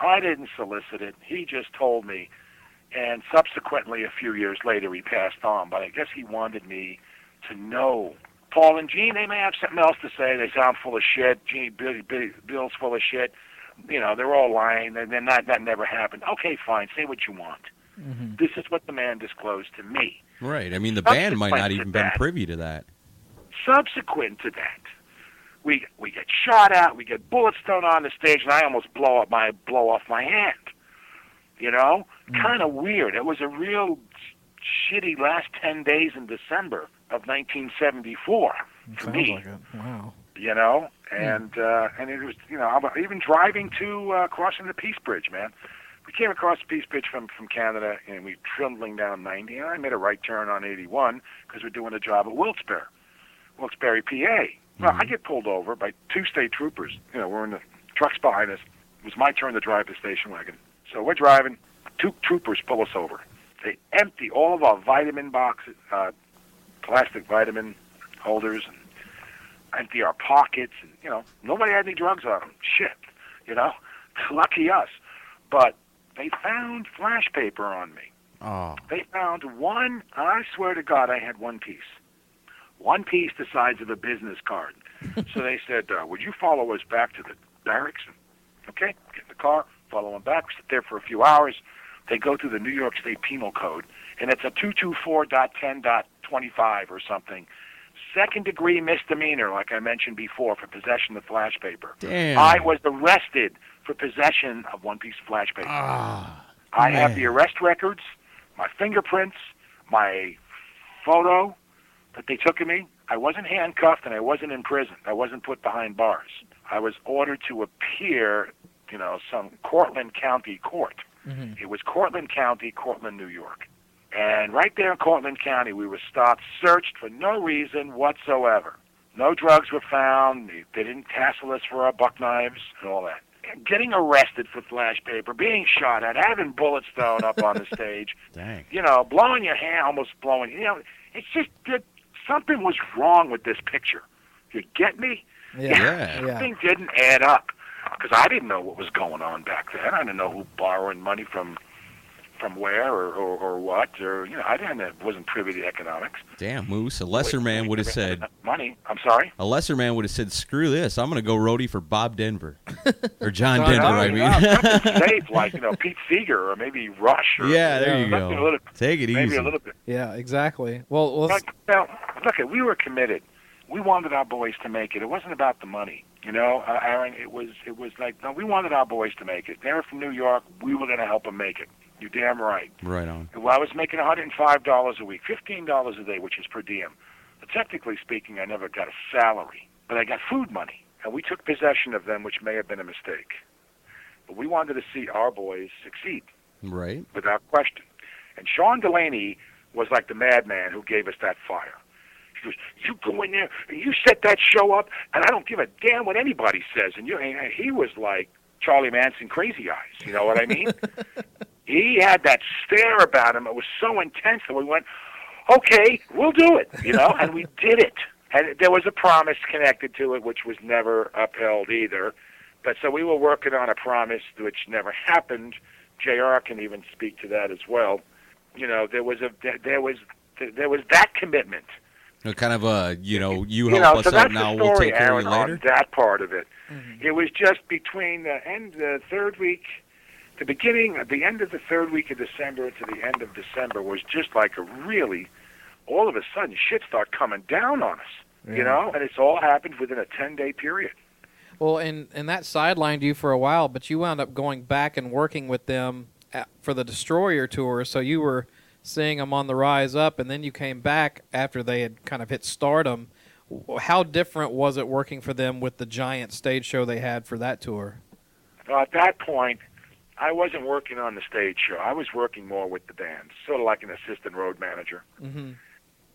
I didn't solicit it. He just told me. And subsequently, a few years later, he passed on. But I guess he wanted me to know. Paul and Gene, they may have something else to say. They sound full of shit. Gene, Bill, Bill, Bill's full of shit. You know, they're all lying. They're they're not, that never happened. Okay, fine. Say what you want. Mm-hmm. This is what the man disclosed to me. Right. I mean, the band might not even been that. privy to that. subsequent to that, we we get shot at, we get bullets thrown on the stage, and I almost blow up my blow off my hand. You know, kind of weird. It was a real shitty last ten days in December of 1974 for me. like it. Wow. You know, and uh, and it was you know I'm even driving to uh, crossing the Peace Bridge, man. We came across the Peace Bridge from from Canada, and we trundling down 90, and I made a right turn on 81 because we're doing a job at Wilkes-Barre, Wilkes-Barre, PA. Well, I get pulled over by two state troopers. You know, we're in the trucks behind us. It was my turn to drive the station wagon. So we're driving. Two troopers pull us over. They empty all of our vitamin boxes, uh, plastic vitamin holders, and empty our pockets. And you know, nobody had any drugs on them. Shit, you know, lucky us. But they found flash paper on me. Oh. They found one. I swear to God, I had one piece. One piece the size of a business card. so they said, uh, "Would you follow us back to the barracks?" Okay, get in the car, follow them back. Sit there for a few hours. They go through the New York State Penal Code, and it's a 224.10.25 or something. Second degree misdemeanor, like I mentioned before, for possession of flash paper. Damn. I was arrested for possession of one piece of flash paper. Ah. I have the arrest records, my fingerprints, my photo that they took of me. I wasn't handcuffed and I wasn't in prison. I wasn't put behind bars. I was ordered to appear, you know, some Cortland County court. Mhm. It was Cortland County, Cortland, New York. And right there in Cortland County, we were stopped, searched for no reason whatsoever. No drugs were found. They, they didn't tassel us for our buck knives and all that. getting arrested for flash paper, being shot at, having bullets thrown up on the stage, Dang. you know, blowing your hand, almost blowing. You know, it's just that something was wrong with this picture. You get me? Yeah. yeah Something didn't add up because I didn't know what was going on back then. I didn't know who borrowing money from from where or, or, or what or you know I didn't wasn't privy to economics. Damn, Moose. A lesser Wait, man would have said. money. I'm sorry. A lesser man would have said, "Screw this! I'm going to go roadie for Bob Denver or John John Denver." I mean, Yeah, something safe like you know Pete Seeger or maybe Rush. Or, yeah, there you something go. A little, Take it easy. maybe easy. a little bit. Yeah, exactly. Well, well But, now, look, it, we were committed. We wanted our boys to make it. It wasn't about the money, you know, uh, Aaron. It was, it was like, no, we wanted our boys to make it. They were from New York. We were going to help them make it. You're damn right. Right on. Well, I was making $105 a week, $15 a day, which is per diem. But technically speaking, I never got a salary, but I got food money, and we took possession of them, which may have been a mistake. But we wanted to see our boys succeed Right. without question. And Sean Delaney was like the madman who gave us that fire. He goes, "You go in there, and you set that show up, and I don't give a damn what anybody says." And you, and he was like Charlie Manson, crazy eyes. You know what I mean? he had that stare about him. It was so intense that we went, "Okay, we'll do it," you know, and we did it. And there was a promise connected to it, which was never upheld either. But so we were working on a promise which never happened. Jr. can even speak to that as well. You know, there was a there, there was there was that commitment. Kind of a, you know, you You help know, us so out that's now. the We'll take care Aaron, of you later. on that part of it. Mm-hmm. It was just between the end, the third week, the beginning, at the end of the third week of December to the end of December was just like a really, all of a sudden, shit started coming down on us. You know, and it's all happened within a ten day period. Well, and and that sidelined you for a while, but you wound up going back and working with them at, for the Destroyer tour. So you were seeing them on the rise up, and then you came back after they had kind of hit stardom. How different was it working for them with the giant stage show they had for that tour? Well, at that point, I wasn't working on the stage show. I was working more with the band, sort of like an assistant road manager. Mm-hmm.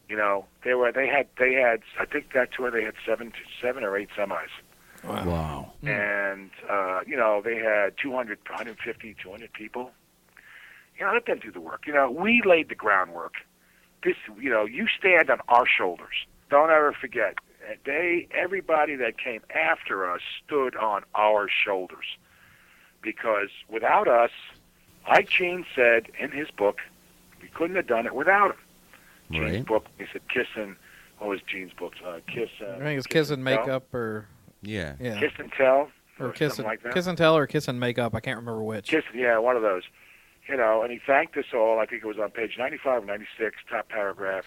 You know, they were they had they had I think that tour they had seven seven or eight semis, Wow. Mm. and uh, you know they had 200, 150, 200 people. You know, let them do the work. You know, we laid the groundwork. This, you know, you stand on our shoulders. Don't ever forget. They, everybody that came after us stood on our shoulders, because without us, Ike Gene said in his book, we couldn't have done it without him. Gene's Right. book. He said kissing. What was Gene's book? Uh, kiss. Uh, I think it's Kiss and Tell. Makeup or Yeah. yeah, Kiss and tell. or Kiss and like that. Kiss and Tell or Kiss and Makeup. I can't remember which. Kiss. Yeah, one of those. You know, and he thanked us all. I think it was on page 95 or 96, top paragraph.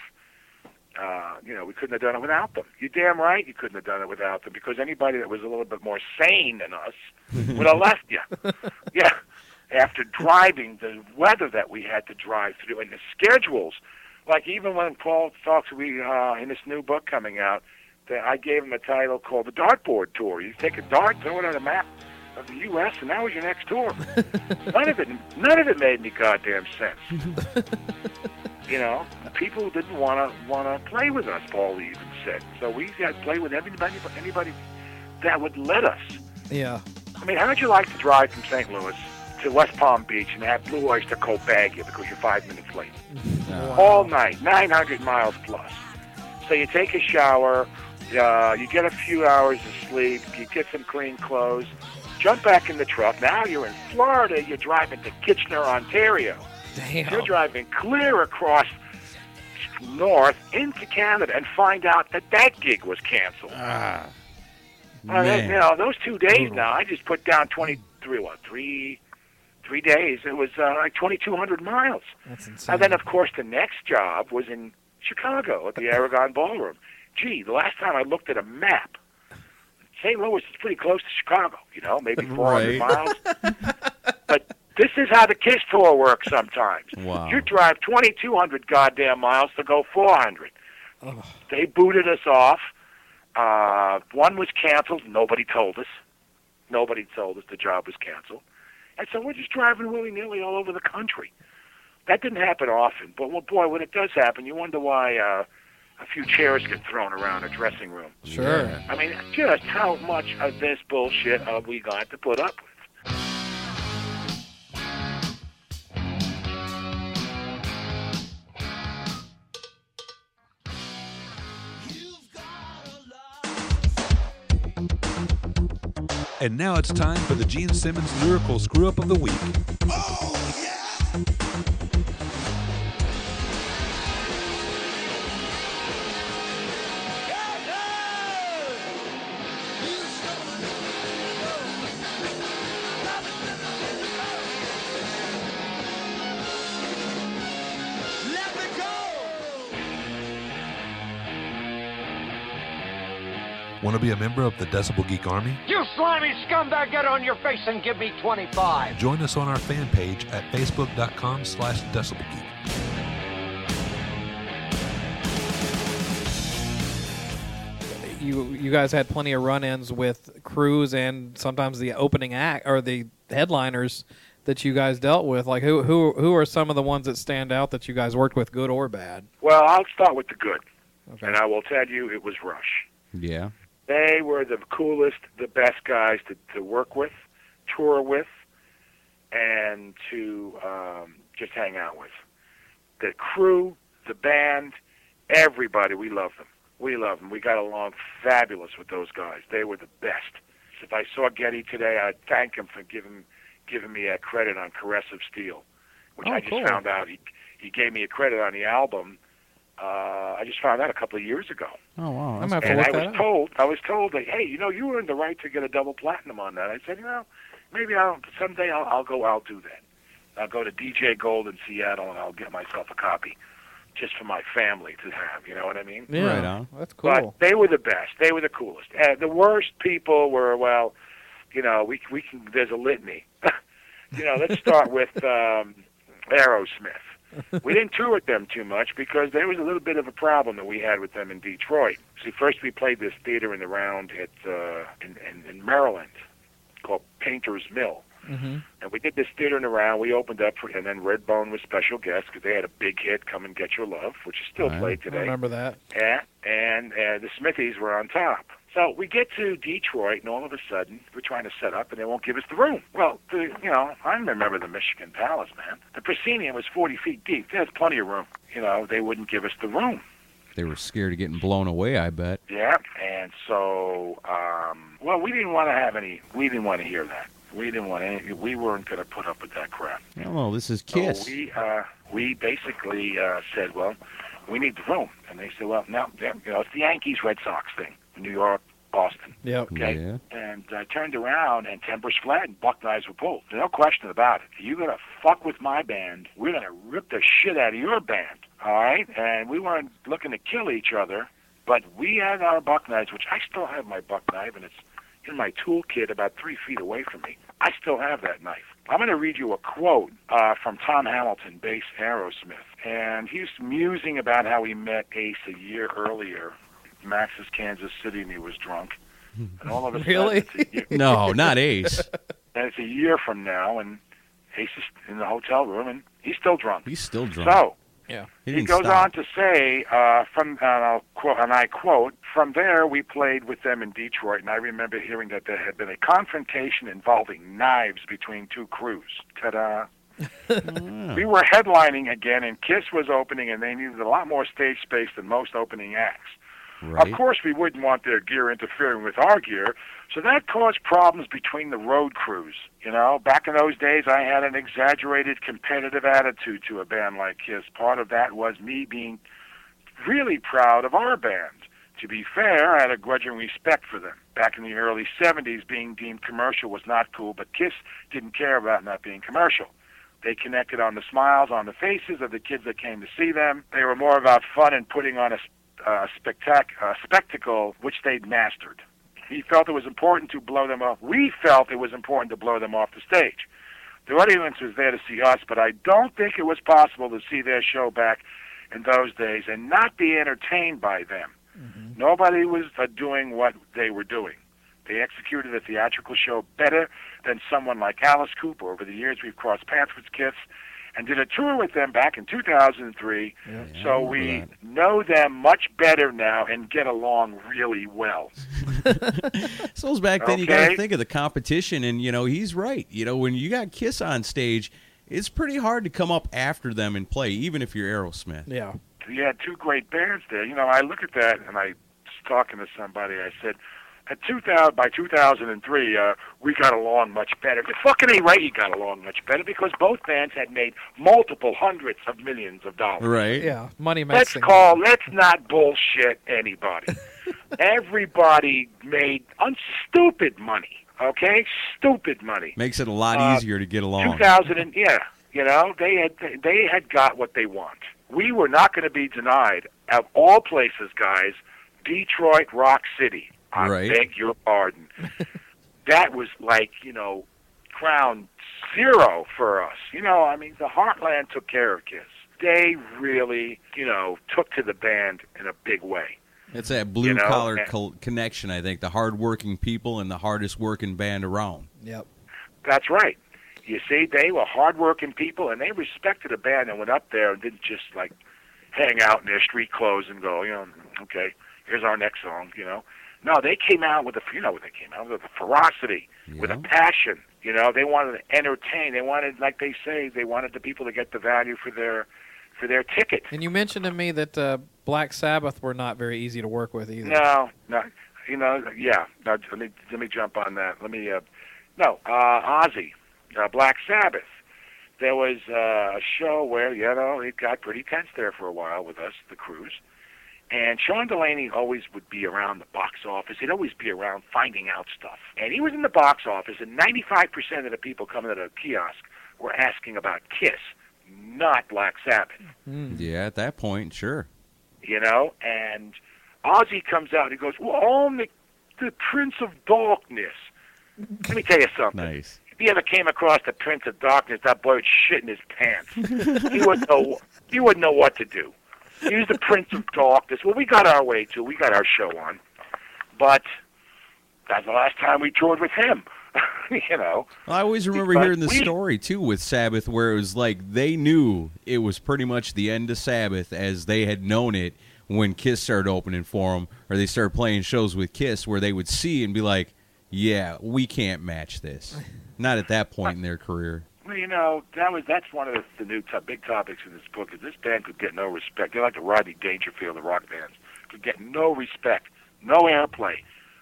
Uh, you know, we couldn't have done it without them. You're damn right you couldn't have done it without them because anybody that was a little bit more sane than us would have left you. Yeah. After driving the weather that we had to drive through and the schedules, like even when Paul talks, we uh, in this new book coming out, that I gave him a title called the Dartboard Tour. You take a dart, throw it on a map of the U.S., and that was your next tour. none of it, none of it made any goddamn sense. you know, people didn't want to want to play with us. Paul even said, so we had to play with anybody, anybody that would let us. Yeah, I mean, how'd you like to drive from St. Louis to West Palm Beach and have Blue Oyster Cult bag you because you're five minutes late? All night, 900 miles plus. So you take a shower, uh, you get a few hours of sleep, you get some clean clothes, jump back in the truck. Now you're in Florida, you're driving to Kitchener, Ontario. damn. You're driving clear across north into Canada and find out that that gig was canceled. Ah. Man. you know, those two days now, I just put down 23, what, three, three days. It was uh, like 2,200 miles. That's insane. And then, of course, the next job was in Chicago at the Aragon Ballroom. Gee, the last time I looked at a map, St. Louis is pretty close to Chicago, you know, maybe 400 Right. miles. but this is how the KISS tour works sometimes. Wow. You drive 2,200 goddamn miles to go 400. They booted us off. Uh, one was canceled. Nobody told us. Nobody told us the job was canceled. And so we're just driving willy nilly all over the country. That didn't happen often, but well, boy, when it does happen, you wonder why uh, a few chairs get thrown around a dressing room. Sure. I mean, just how much of this bullshit have we got to put up with? And now it's time for the Gene Simmons Lyrical Screw Up of the Week. Oh, yeah! Want to be a member of the Decibel Geek Army? You slimy scumbag, get on your face and give me 25. Join us on our fan page at facebook.com slash decibelgeek. You you guys had plenty of run-ins with crews and sometimes the opening act or the headliners that you guys dealt with. Like who who who are some of the ones that stand out that you guys worked with, good or bad? Well, I'll start with the good, Okay. and I will tell you it was Rush. Yeah. They were the coolest, the best guys to, to work with, tour with, and to um, just hang out with. The crew, the band, everybody, we love them. We love them. We got along fabulous with those guys. They were the best. If I saw Geddy today, I'd thank him for giving giving me that credit on Caress of Steel, which Oh, I just cool. found out he he gave me a credit on the album. Uh, I just found out a couple of years ago. Oh wow. I'm that's gonna have And look I was up. told, I was told that, hey, you know, you earned the right to get a double platinum on that. I said, you know, maybe I'll someday I'll, I'll go, I'll do that. I'll go to DJ Gold in Seattle and I'll get myself a copy, just for my family to have. You know what I mean? Yeah, Right on. That's cool. But they were the best. They were the coolest. Uh, the worst people were, well, you know, we we can. There's a litany. you know, let's start with um, Aerosmith. We didn't tour with them too much because there was a little bit of a problem that we had with them in Detroit. See, first we played this theater in the round at uh, in, in, in Maryland called Painter's Mill. hmm And we did this theater in the round. We opened up, for, and then Redbone was special guest because they had a big hit, "Come and Get Your Love," which is still Wow. played I today. remember that. Yeah, and uh, the Smithies were on top. So we get to Detroit, and all of a sudden we're trying to set up, and they won't give us the room. Well, the, you know, I remember the Michigan Palace, man. The proscenium was 40 feet deep. There's plenty of room. You know, they wouldn't give us the room. They were scared of getting blown away. I bet. Yeah, and so, um, well, we didn't want to have any. We didn't want to hear that. We didn't want any. We weren't going to put up with that crap. Oh, this is Kiss. So we uh, we basically uh, said, well, we need the room, and they said, well, no, you know, it's the Yankees Red Sox thing, New York, Boston. Yep. okay. Yeah. And I turned around, and tempers fled, and buck knives were pulled. No question about it. You're gonna fuck with my band. We're gonna rip the shit out of your band. All right. And we weren't looking to kill each other, but we had our buck knives, which I still have my buck knife, and it's in my toolkit about three feet away from me. I still have that knife. I'm going to read you a quote uh, from Tom Hamilton, bass Aerosmith. And he's musing about how he met Ace a year earlier, Max's Kansas City, and he was drunk. And all of a sudden, Really? it's a No, not Ace. and it's a year from now, and Ace is in the hotel room, and he's still drunk. He's still drunk. So Yeah. he he goes stop. on to say, uh, from and, I'll quote, and I quote, "From there, we played with them in Detroit, and I remember hearing that there had been a confrontation involving knives between two crews." Ta-da! We were headlining again, and Kiss was opening, and they needed a lot more stage space than most opening acts. Right. Of course, we wouldn't want their gear interfering with our gear, so that caused problems between the road crews. You know, back in those days, I had an exaggerated competitive attitude to a band like Kiss. Part of that was me being really proud of our band. To be fair, I had a grudging respect for them. Back in the early 70s, being deemed commercial was not cool, but Kiss didn't care about not being commercial. They connected on the smiles on the faces of the kids that came to see them. They were more about fun and putting on a uh, spectac- uh, spectacle which they'd mastered. He felt it was important to blow them off. We felt it was important to blow them off the stage. The audience was there to see us, but I don't think it was possible to see their show back in those days and not be entertained by them. Nobody was uh, doing what they were doing. They executed a theatrical show better than someone like Alice Cooper. Over the years, we've crossed paths with Kiss and did a tour with them back in 2003. Yeah, so we that. know them much better now and get along really well. So it back then. You got to think of the competition, and you know he's right. You know when you got Kiss on stage, it's pretty hard to come up after them and play, even if you're Aerosmith. Yeah. you had two great bands there. You know, I look at that and I was talking to somebody. I said, At 2000, by 2003, uh, we got along much better. The fucking A right, you got along much better because both bands had made multiple hundreds of millions of dollars. Right. Yeah, money makes Let's things. call. Let's not bullshit anybody. Everybody made unstupid money. Okay, stupid money. Makes it a lot Uh, easier to get along. 2000 and yeah, you know they had they had got what they want. We were not going to be denied. Of all places, guys, Detroit Rock City. I Right. beg your pardon. that was like you know, crown zero for us. You know, I mean, the Heartland took care of Kiss. They really, you know, took to the band in a big way. It's that blue You know, collar and- col- connection, I think. The hardworking people and the hardest working band around. Yep. That's right. You see, they were hardworking people, and they respected a band and went up there and didn't just like hang out in their street clothes and go, you know, okay, here's our next song, you know. No, they came out with a, you know, what they came out with a ferocity, with a passion. You know, they wanted to entertain. They wanted, like they say, they wanted the people to get the value for their for their ticket. And you mentioned to me that uh, Black Sabbath were not very easy to work with either. No, no, you know, yeah. No, let me let me jump on that. Let me, uh, no, uh, Ozzy, uh, Black Sabbath. There was uh, a show where you know it got pretty tense there for a while with us, the crews. And Sean Delaney always would be around the box office. He'd always be around finding out stuff. And he was in the box office, and 95% of the people coming to the kiosk were asking about Kiss, not Black Sabbath Mm. Yeah, at that point, sure. you know. And Ozzy comes out. And he goes, "Well, I'm the, the Prince of Darkness." Let me tell you something. Nice. If you ever came across the Prince of Darkness, that boy would shit in his pants. he wouldn't know. He wouldn't know what to do. He was the Prince of Darkness. Well, we got our way too. We got our show on, but that's the last time we toured with him. you know. I always remember But hearing the story too with Sabbath, where it was like they knew it was pretty much the end of Sabbath as they had known it when Kiss started opening for them, or they started playing shows with Kiss, where they would see and be like, "Yeah, we can't match this." Not at that point in their career. You know, that was that's one of the, the new to- big topics in this book. Is this band could get no respect. They're like the Rodney Dangerfield of rock bands. Could get no respect, no airplay.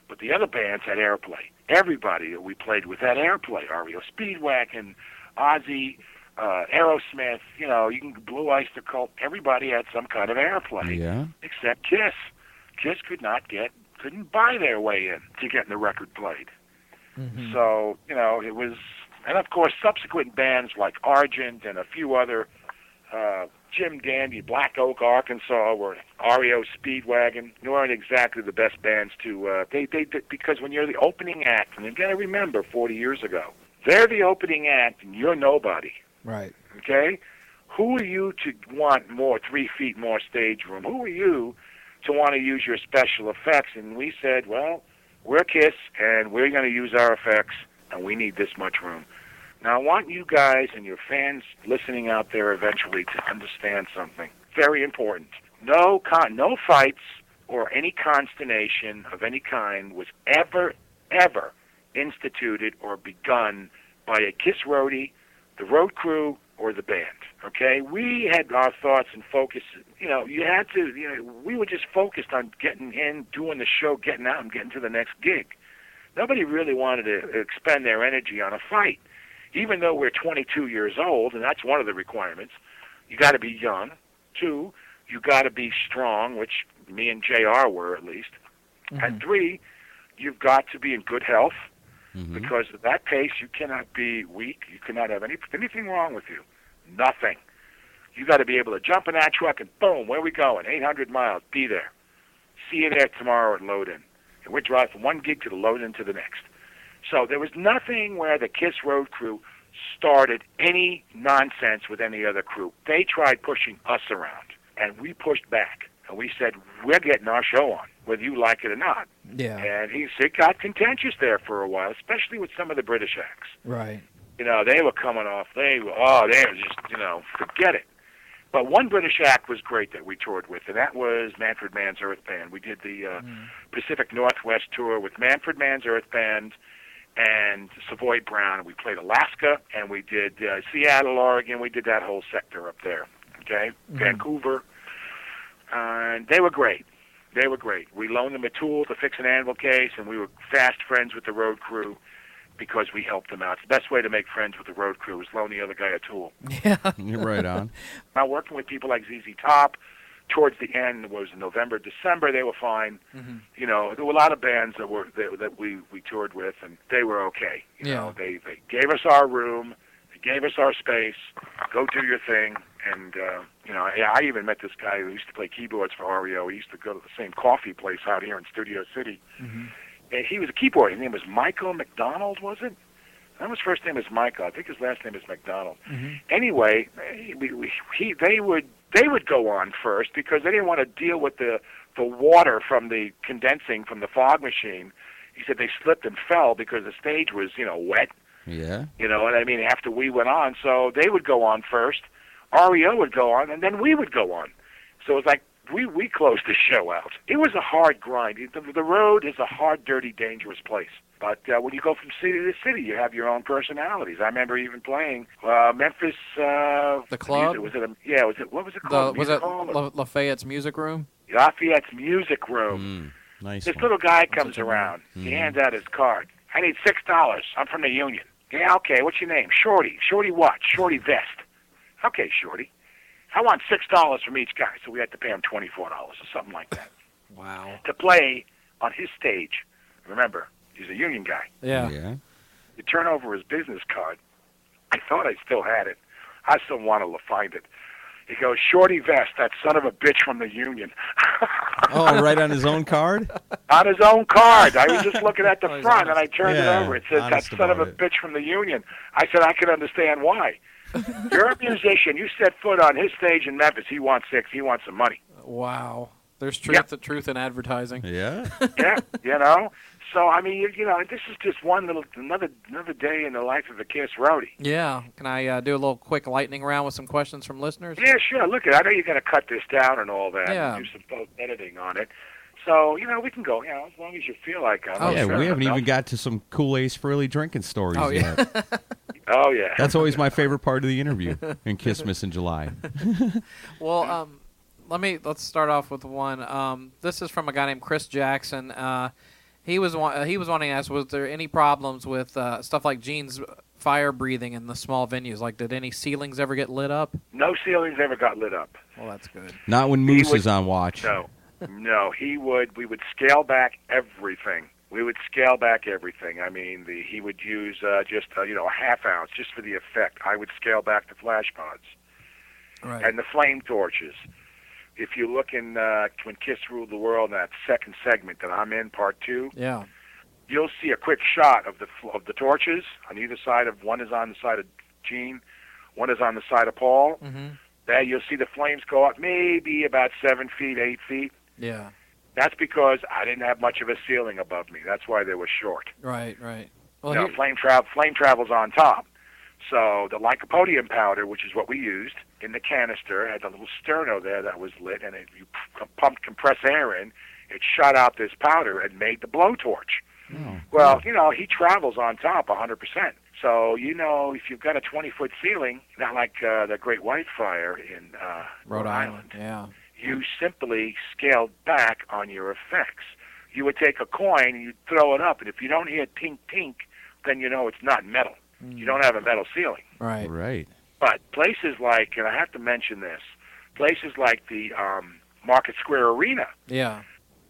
But the other bands had airplay. Everybody that we played with had airplay. REO Speedwagon, Ozzy, uh, Aerosmith. You know, you can Blue Oyster Cult. Everybody had some kind of airplay Yeah. except Kiss. Kiss could not get, couldn't buy their way in to getting the record played. Mhm. So, you know, it was, and of course, subsequent bands like Argent and a few other, uh, Jim Dandy, Black Oak, Arkansas, or REO Speedwagon. They weren't exactly the best bands to, uh, they, they, because when you're the opening act, and you got to remember 40 years ago, they're the opening act and you're nobody, Right. okay? Who are you to want more, three feet more stage room? Who are you to want to use your special effects? And we said, well, we're Kiss, and we're going to use our effects, and we need this much room. Now, I want you guys and your fans listening out there eventually to understand something very important. No, con- no fights or any consternation of any kind was ever, ever instituted or begun by a Kiss roadie, the road crew, or the band. Okay, we had our thoughts and focus. You know, you had to. You know, we were just focused on getting in, doing the show, getting out, and getting to the next gig. Nobody really wanted to expend their energy on a fight, even though we're 22 years old, and that's one of the requirements. You got to be young. Two, you got to be strong, which me and Jr. were at least. And three, you've got to be in good health Mhm. because at that pace you cannot be weak. You cannot have any anything wrong with you. Nothing. You got to be able to jump in that truck and boom, where we going? 800 miles. Be there. See you there tomorrow at load in. And we're driving from one gig to the load in to the next. So there was nothing where the Kiss Road crew started any nonsense with any other crew. They tried pushing us around, and we pushed back. And we said, we're getting our show on, whether you like it or not. Yeah. And he it got contentious there for a while, especially with some of the British acts. Right. You know, they were coming off. They were oh, they were just you know, forget it. But one British act was great that we toured with, and that was Manfred Mann's Earth Band. We did the uh, Pacific Northwest tour with Manfred Mann's Earth Band and Savoy Brown. We played Alaska, and we did uh, Seattle, Oregon. We did that whole sector up there. Okay, Vancouver, uh, and they were great. They were great. We loaned them a tool to fix an anvil case, and we were fast friends with the road crew because we helped them out. It's the best way to make friends with the road crew is loan the other guy a tool. Yeah, You're right on. Now working with people like ZZ Top, towards the end it was November, December, they were fine. You know, there were a lot of bands that were that, that we we toured with, and they were okay. You Yeah. know, they they gave us our room, they gave us our space. Go do your thing, and uh, you know, yeah, I even met this guy who used to play keyboards for REO. He used to go to the same coffee place out here in Studio City, and he was a keyboard. His name was Michael McDonald, was it? I know his first name is Michael. I think his last name is McDonald. Anyway, eh, we, we, he, they would they would go on first because they didn't want to deal with the the water from the condensing from the fog machine. He said they slipped and fell because the stage was you know wet. Yeah. You know what I mean? After we went on, so they would go on first. REO would go on, and then we would go on. So it was like we we closed the show out. It was a hard grind. The, the road is a hard, dirty, dangerous place. But uh, when you go from city to city, you have your own personalities. I remember even playing uh, Memphis. Uh, The club? music- Was it? A, yeah. Was it? What was it The, called? was it La- Lafayette's music room? Lafayette's music room. Mm, nice. This one. little guy comes such a around. He Mhm. hands out his card. I need six dollars. I'm from the union. Yeah, okay. What's your name? Shorty. Shorty what? Shorty Vest. Okay, Shorty. I want six dollars from each guy, so we had to pay him twenty four dollars or something like that Wow. to play on his stage. Remember, he's a union guy. Yeah. Yeah. You turn over his business card. I thought I still had it. I still wanted to find it. He goes, Shorty Vest, that son of a bitch from the union. Oh, right on his own card. on his own card. I was just looking at the Oh, he's front, and I turned Yeah, it over. It says, "That son of a it. bitch from the union." I said, "I can understand why." You're a musician. You set foot on his stage in Memphis. He wants six. He wants some money. Wow. There's truth, truth in advertising. Yeah. Yeah, you know. So I mean, you, you know, this is just one little another another day in the life of a Kiss roadie. Yeah. Can I uh, do a little quick lightning round with some questions from listeners? Yeah, sure. Look, I know you're going to cut this down and all that. Yeah. And do some post editing on it. So you know, we can go. You know, as long as you feel like. it. Oh, yeah, sure. we haven't No. even got to some cool Ace Frehley drinking stories Oh, yeah. yet. Oh yeah. That's always my favorite part of the interview in Kissmas in July. Well, um, let me let's start off with one. Um, this is from a guy named Chris Jackson. Uh, he was wa- he was wanting to ask, was there any problems with uh, stuff like Gene's fire breathing in the small venues? Like, did any ceilings ever get lit up? no ceilings ever got lit up. Well, that's good. Not when Moose would- is on watch. No, no. He would. We would scale back everything. We would scale back everything. I mean, the he would use uh, just uh, you know a half ounce just for the effect. I would scale back the flash pods Right. and the flame torches. If you look in uh, when Kiss ruled the world, that second segment that I'm in, part two, yeah. you'll see a quick shot of the of the torches on either side of one is on the side of Gene, one is on the side of Paul. Mm-hmm. There you'll see the flames go up maybe about seven feet, eight feet. Yeah. That's because I didn't have much of a ceiling above me. That's why they were short. Right. Right. Well, no, here- flame travel flame travels on top. So the lycopodium powder, which is what we used in the canister, had a little sterno there that was lit, and if you pumped compressed air in, it shot out this powder and made the blowtorch. Oh. Well, you know, he travels on top 100%. So, you know, if you've got a 20 foot ceiling, not like uh, the Great White Fire in uh, Rhode Island. Yeah. you simply scaled back on your effects. You would take a coin and you'd throw it up, and if you don't hear tink tink, then you know it's not metal. You don't have a metal ceiling. Right. Right. But places like, and I have to mention this, places like the um, Market Square Arena, Yeah.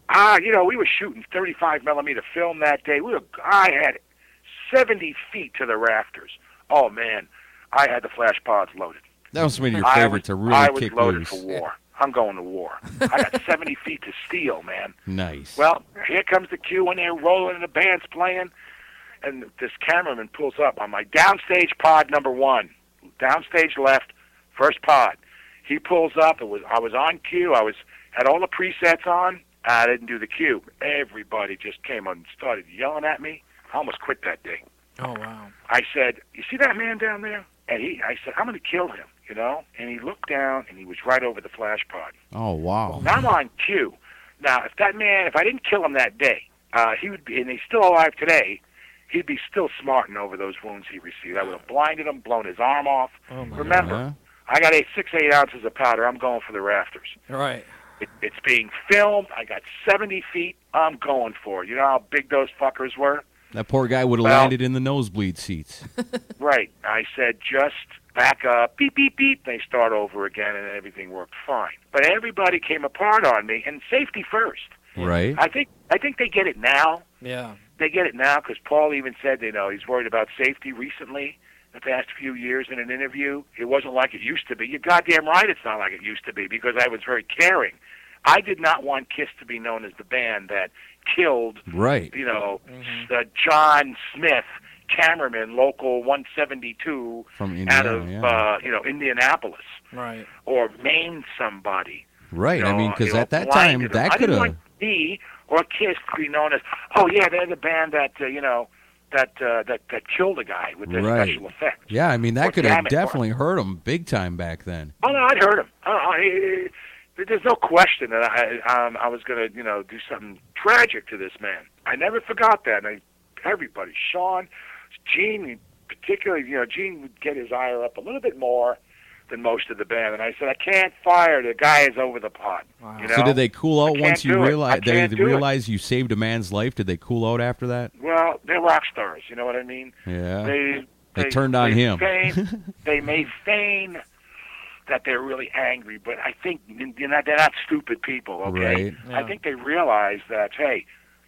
ah, you know, we were shooting 35 millimeter film that day. We were, I had 70 feet to the rafters. Oh man, I had the flash pods loaded. That was one of your I favorites was, to really I was kick loaded loose. for war. I'm going to war. I got 70 feet to steal, man. Nice. Well, here comes the cue when they're rolling and the band's playing, and this cameraman pulls up on my downstage pod number one, downstage left, first pod. He pulls up. It was I was on cue. I was had all the presets on. I didn't do the cue. Everybody just came and started yelling at me. I almost quit that day. Oh wow. I said, "You see that man down there?" And he, I said, "I'm going to kill him," you know. And he looked down, and he was right over the flash pod. oh wow. Now I'm on cue. Now, if that man, if I didn't kill him that day, uh, he would be, and he's still alive today, he'd be still smarting over those wounds he received. I would have blinded him, blown his arm off. Oh Remember, Yeah. I got eight, six, eight ounces of powder. I'm going for the rafters. Right. It, it's being filmed. I got 70 feet. I'm going for it. You know how big those fuckers were? That poor guy would have Well- landed in the nosebleed seats. Right. I said, just back up, beep, beep, beep. They start over again, and everything worked fine. But everybody came apart on me, and safety first. Right? I think I think they get it now. Yeah. They get it now because Paul even said, you know, he's worried about safety recently. The past few years in an interview, it wasn't like it used to be. You're goddamn right, it's not like it used to be because I was very caring. I did not want Kiss to be known as the band that killed Right. you know, uh, John Smith, cameraman, local 172 From out of yeah. uh, you know Indianapolis, Right. or Maine somebody. Right. You I know, mean, because at that time, that could have. want me or Kiss to be known as, oh yeah, they're the band that uh, you know that uh, that that killed a guy with their Right. special effects. Yeah, I mean, Or that could have definitely hurt him big time back then. Oh no, I'd heard him. Oh, I, there's no question that I um, I was going to you know do something tragic to this man. I never forgot that. And I, everybody, Sean, Gene, particularly, you know, Gene would get his ire up a little bit more than most of the band, and I said, I can't fire the guy is over the pot. You know? So did they cool out once you do realize they can't it. realized you saved a man's life? Did they cool out after that? Well, they're rock stars. You know what I mean? Yeah. They They turned on they him. Feign, they may feign that they're really angry, but I think you know, they're not stupid people. Okay, Right. Yeah. I think they realize that hey,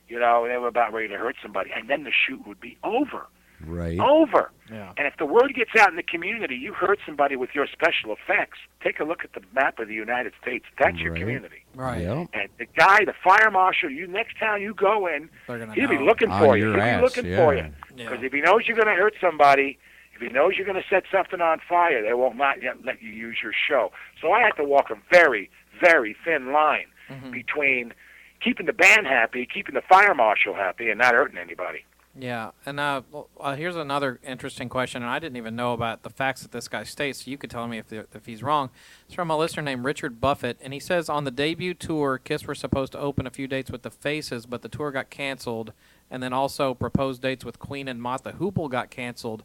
you know, they were about ready to hurt somebody, and then the shoot would be over, Right. over. Yeah. And if the word gets out in the community, you hurt somebody with your special effects. Take a look at the map of the United States. That's your community. Right. Yep. And the guy, the fire marshal, you next town you go in, he'll be looking for you. He'll be looking for you. Yeah. Because if he knows you're going to hurt somebody, if he knows you're going to set something on fire, they won't not yet let you use your show. So I had to walk a very, very thin line Mhm. between keeping the band happy, keeping the fire marshal happy, and not hurting anybody. Yeah, and uh, well, uh, here's another interesting question, and I didn't even know about the facts that this guy states. So you could tell me if the, if he's wrong. It's from a listener named Richard Buffett, and he says on the debut tour, Kiss were supposed to open a few dates with the Faces, but the tour got canceled, and then also proposed dates with Queen and Mott the Hoople got canceled.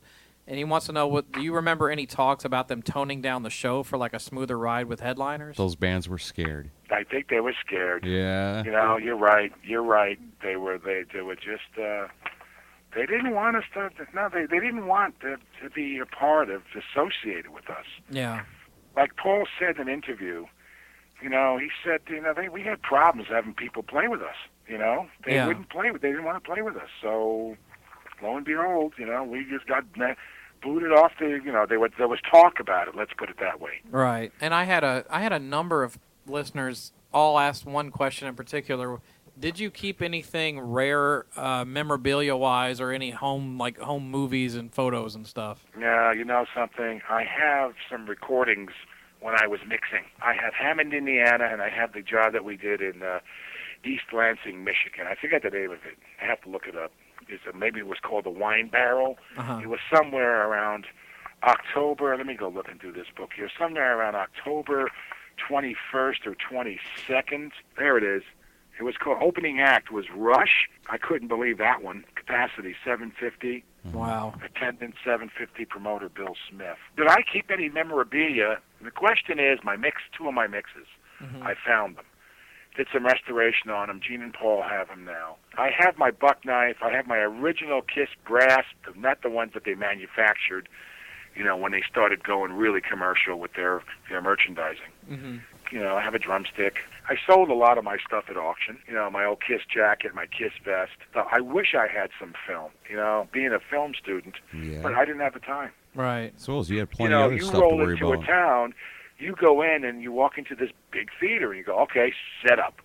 And he wants to know what do you remember any talks about them toning down the show for like a smoother ride with headliners? Those bands were scared. I think they were scared. Yeah. You know, you're right. You're right. They were. They. They were just. uh They didn't want us to. No, they. They didn't want to, to be a part of, associated with us. Yeah, like Paul said in an interview, you know, he said, you know, they, we had problems having people play with us. You know, they Yeah. wouldn't play with. They didn't want to play with us. So, lo and behold, you know, we just got booted off the. You know, there was there was talk about it. Let's put it that way. Right. And I had a I had a number of listeners all asked one question in particular. Did you keep anything rare uh, memorabilia wise or any home like home movies and photos and stuff? Yeah, you know something. I have some recordings when I was mixing. I have Hammond, Indiana, and I have the job that we did in uh, East Lansing, Michigan. I forget the name of it. I have to look it up. It's a, maybe it was called the Wine Barrel. Uh-huh. It was somewhere around October. Let me go look into this book here. Somewhere around October 21st or 22nd. There it is. It was called opening act was Rush. I couldn't believe that one. Capacity 750. Wow. Attendance 750. Promoter Bill Smith. Did I keep any memorabilia? The question is, my mix, two of my mixes, I found them. Did some restoration on them. Gene and Paul have them now. I have my buck knife. I have my original Kiss brass, not the ones that they manufactured. You know, when they started going really commercial with their their merchandising. Mm-hmm. You know, I have a drumstick. I sold a lot of my stuff at auction. You know, my old Kiss jacket, my Kiss vest. So I wish I had some film. You know, being a film student, Yeah. but I didn't have the time. Right. Suppose you had You plenty know, of other you stuff to roll into a town, you go in and you walk into this big theater and you go, okay, set up.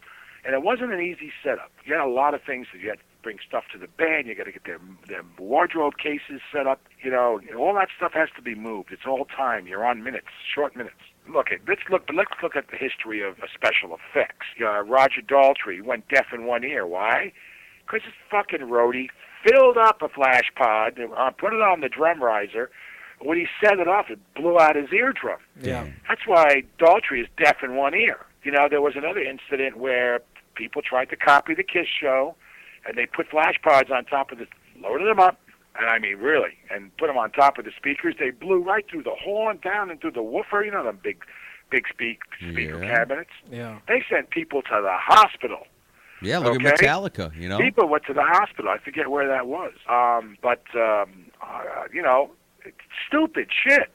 And it wasn't an easy setup. You had a lot of things that you had to bring stuff to the band. You got to get their their wardrobe cases set up. You know, all that stuff has to be moved. It's all time. You're on minutes, short minutes. Look, at, let's look. But let's look at the history of uh, special effects. Uh, Roger Daltrey went deaf in one ear. Why? Because his fucking roadie filled up a flash pot, uh, put it on the drum riser. When he set it off, it blew out his eardrum. Yeah. That's why Daltrey is deaf in one ear. You know, there was another incident where people tried to copy the Kiss show, and they put flash pots on top of the, loaded them up, and I mean really, and put them on top of the speakers. They blew right through the horn, down and through the woofer. You know, them big big speak, speaker Yeah. cabinets. Yeah. They sent people to the hospital. Yeah, look Okay. at Metallica. You know, People went to the hospital. I forget where that was. Um, but um, uh, you know, stupid shit.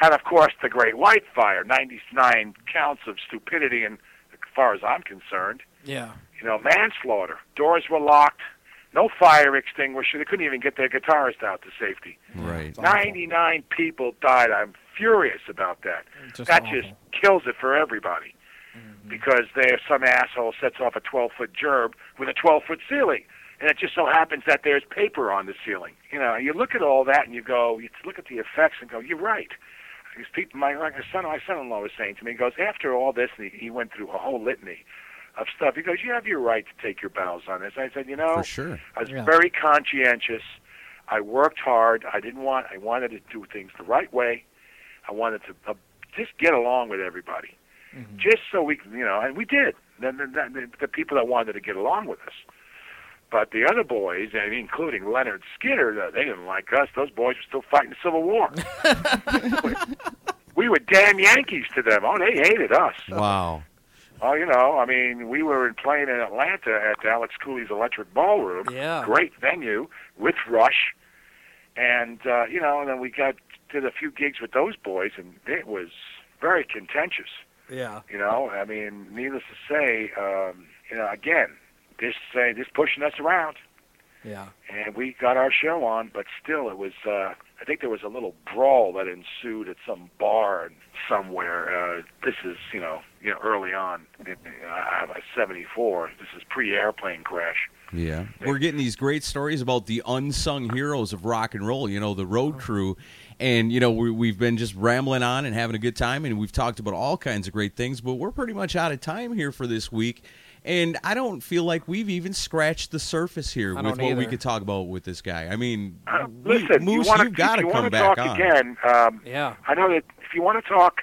And of course, the Great White Fire, 99 counts of stupidity, and as far as I'm concerned, Yeah. you know, manslaughter. Doors were locked. No fire extinguisher. They couldn't even get their guitarist out to safety. right? It's awful. 99 people died. I'm furious about that. Just that awful. just kills it for everybody. Mm-hmm. Because there, some asshole sets off a 12 foot gerb with a 12 foot ceiling, and it just so happens that there's paper on the ceiling. You know, you look at all that and you go, you look at the effects and go, you're right. These people, my like my son, my son-in-law was saying to me, he goes, after all this, and he, he went through a whole litany of stuff. He goes, you have your right to take your bows on this. I said, you know, For sure. I was Yeah. very conscientious. I worked hard. I didn't want. I wanted to do things the right way. I wanted to uh, just get along with everybody, just so we, can, you know, and we did. The, the, the, the people that wanted to get along with us. But the other boys, and including Lynyrd Skynyrd, uh, they didn't like us. Those boys were still fighting the Civil War. we were damn Yankees to them. Oh, they hated us. Wow. Oh, you know, I mean, we were playing in Atlanta at Alex Cooley's Electric Ballroom. Yeah. Great venue with Rush. And, uh, you know, and then we got did a few gigs with those boys, and it was very contentious. Yeah. You know, I mean, needless to say, um, you know, again, this say this pushing us around, Yeah. and we got our show on, but still, it was. Uh, I think there was a little brawl that ensued at some bar somewhere. Uh, this is, you know, you know, early on. In, uh, '74. This is pre-airplane crash. Yeah. We're getting these great stories about the unsung heroes of rock and roll, you know, the road crew. And, you know, we, we've been just rambling on and having a good time, and we've talked about all kinds of great things, but we're pretty much out of time here for this week. And I don't feel like we've even scratched the surface here with don't what we could talk about with this guy. I mean, Uh, we- listen, Moose, you want you've got to to you come back talk on. again? Um, Yeah. I know that if you want to talk,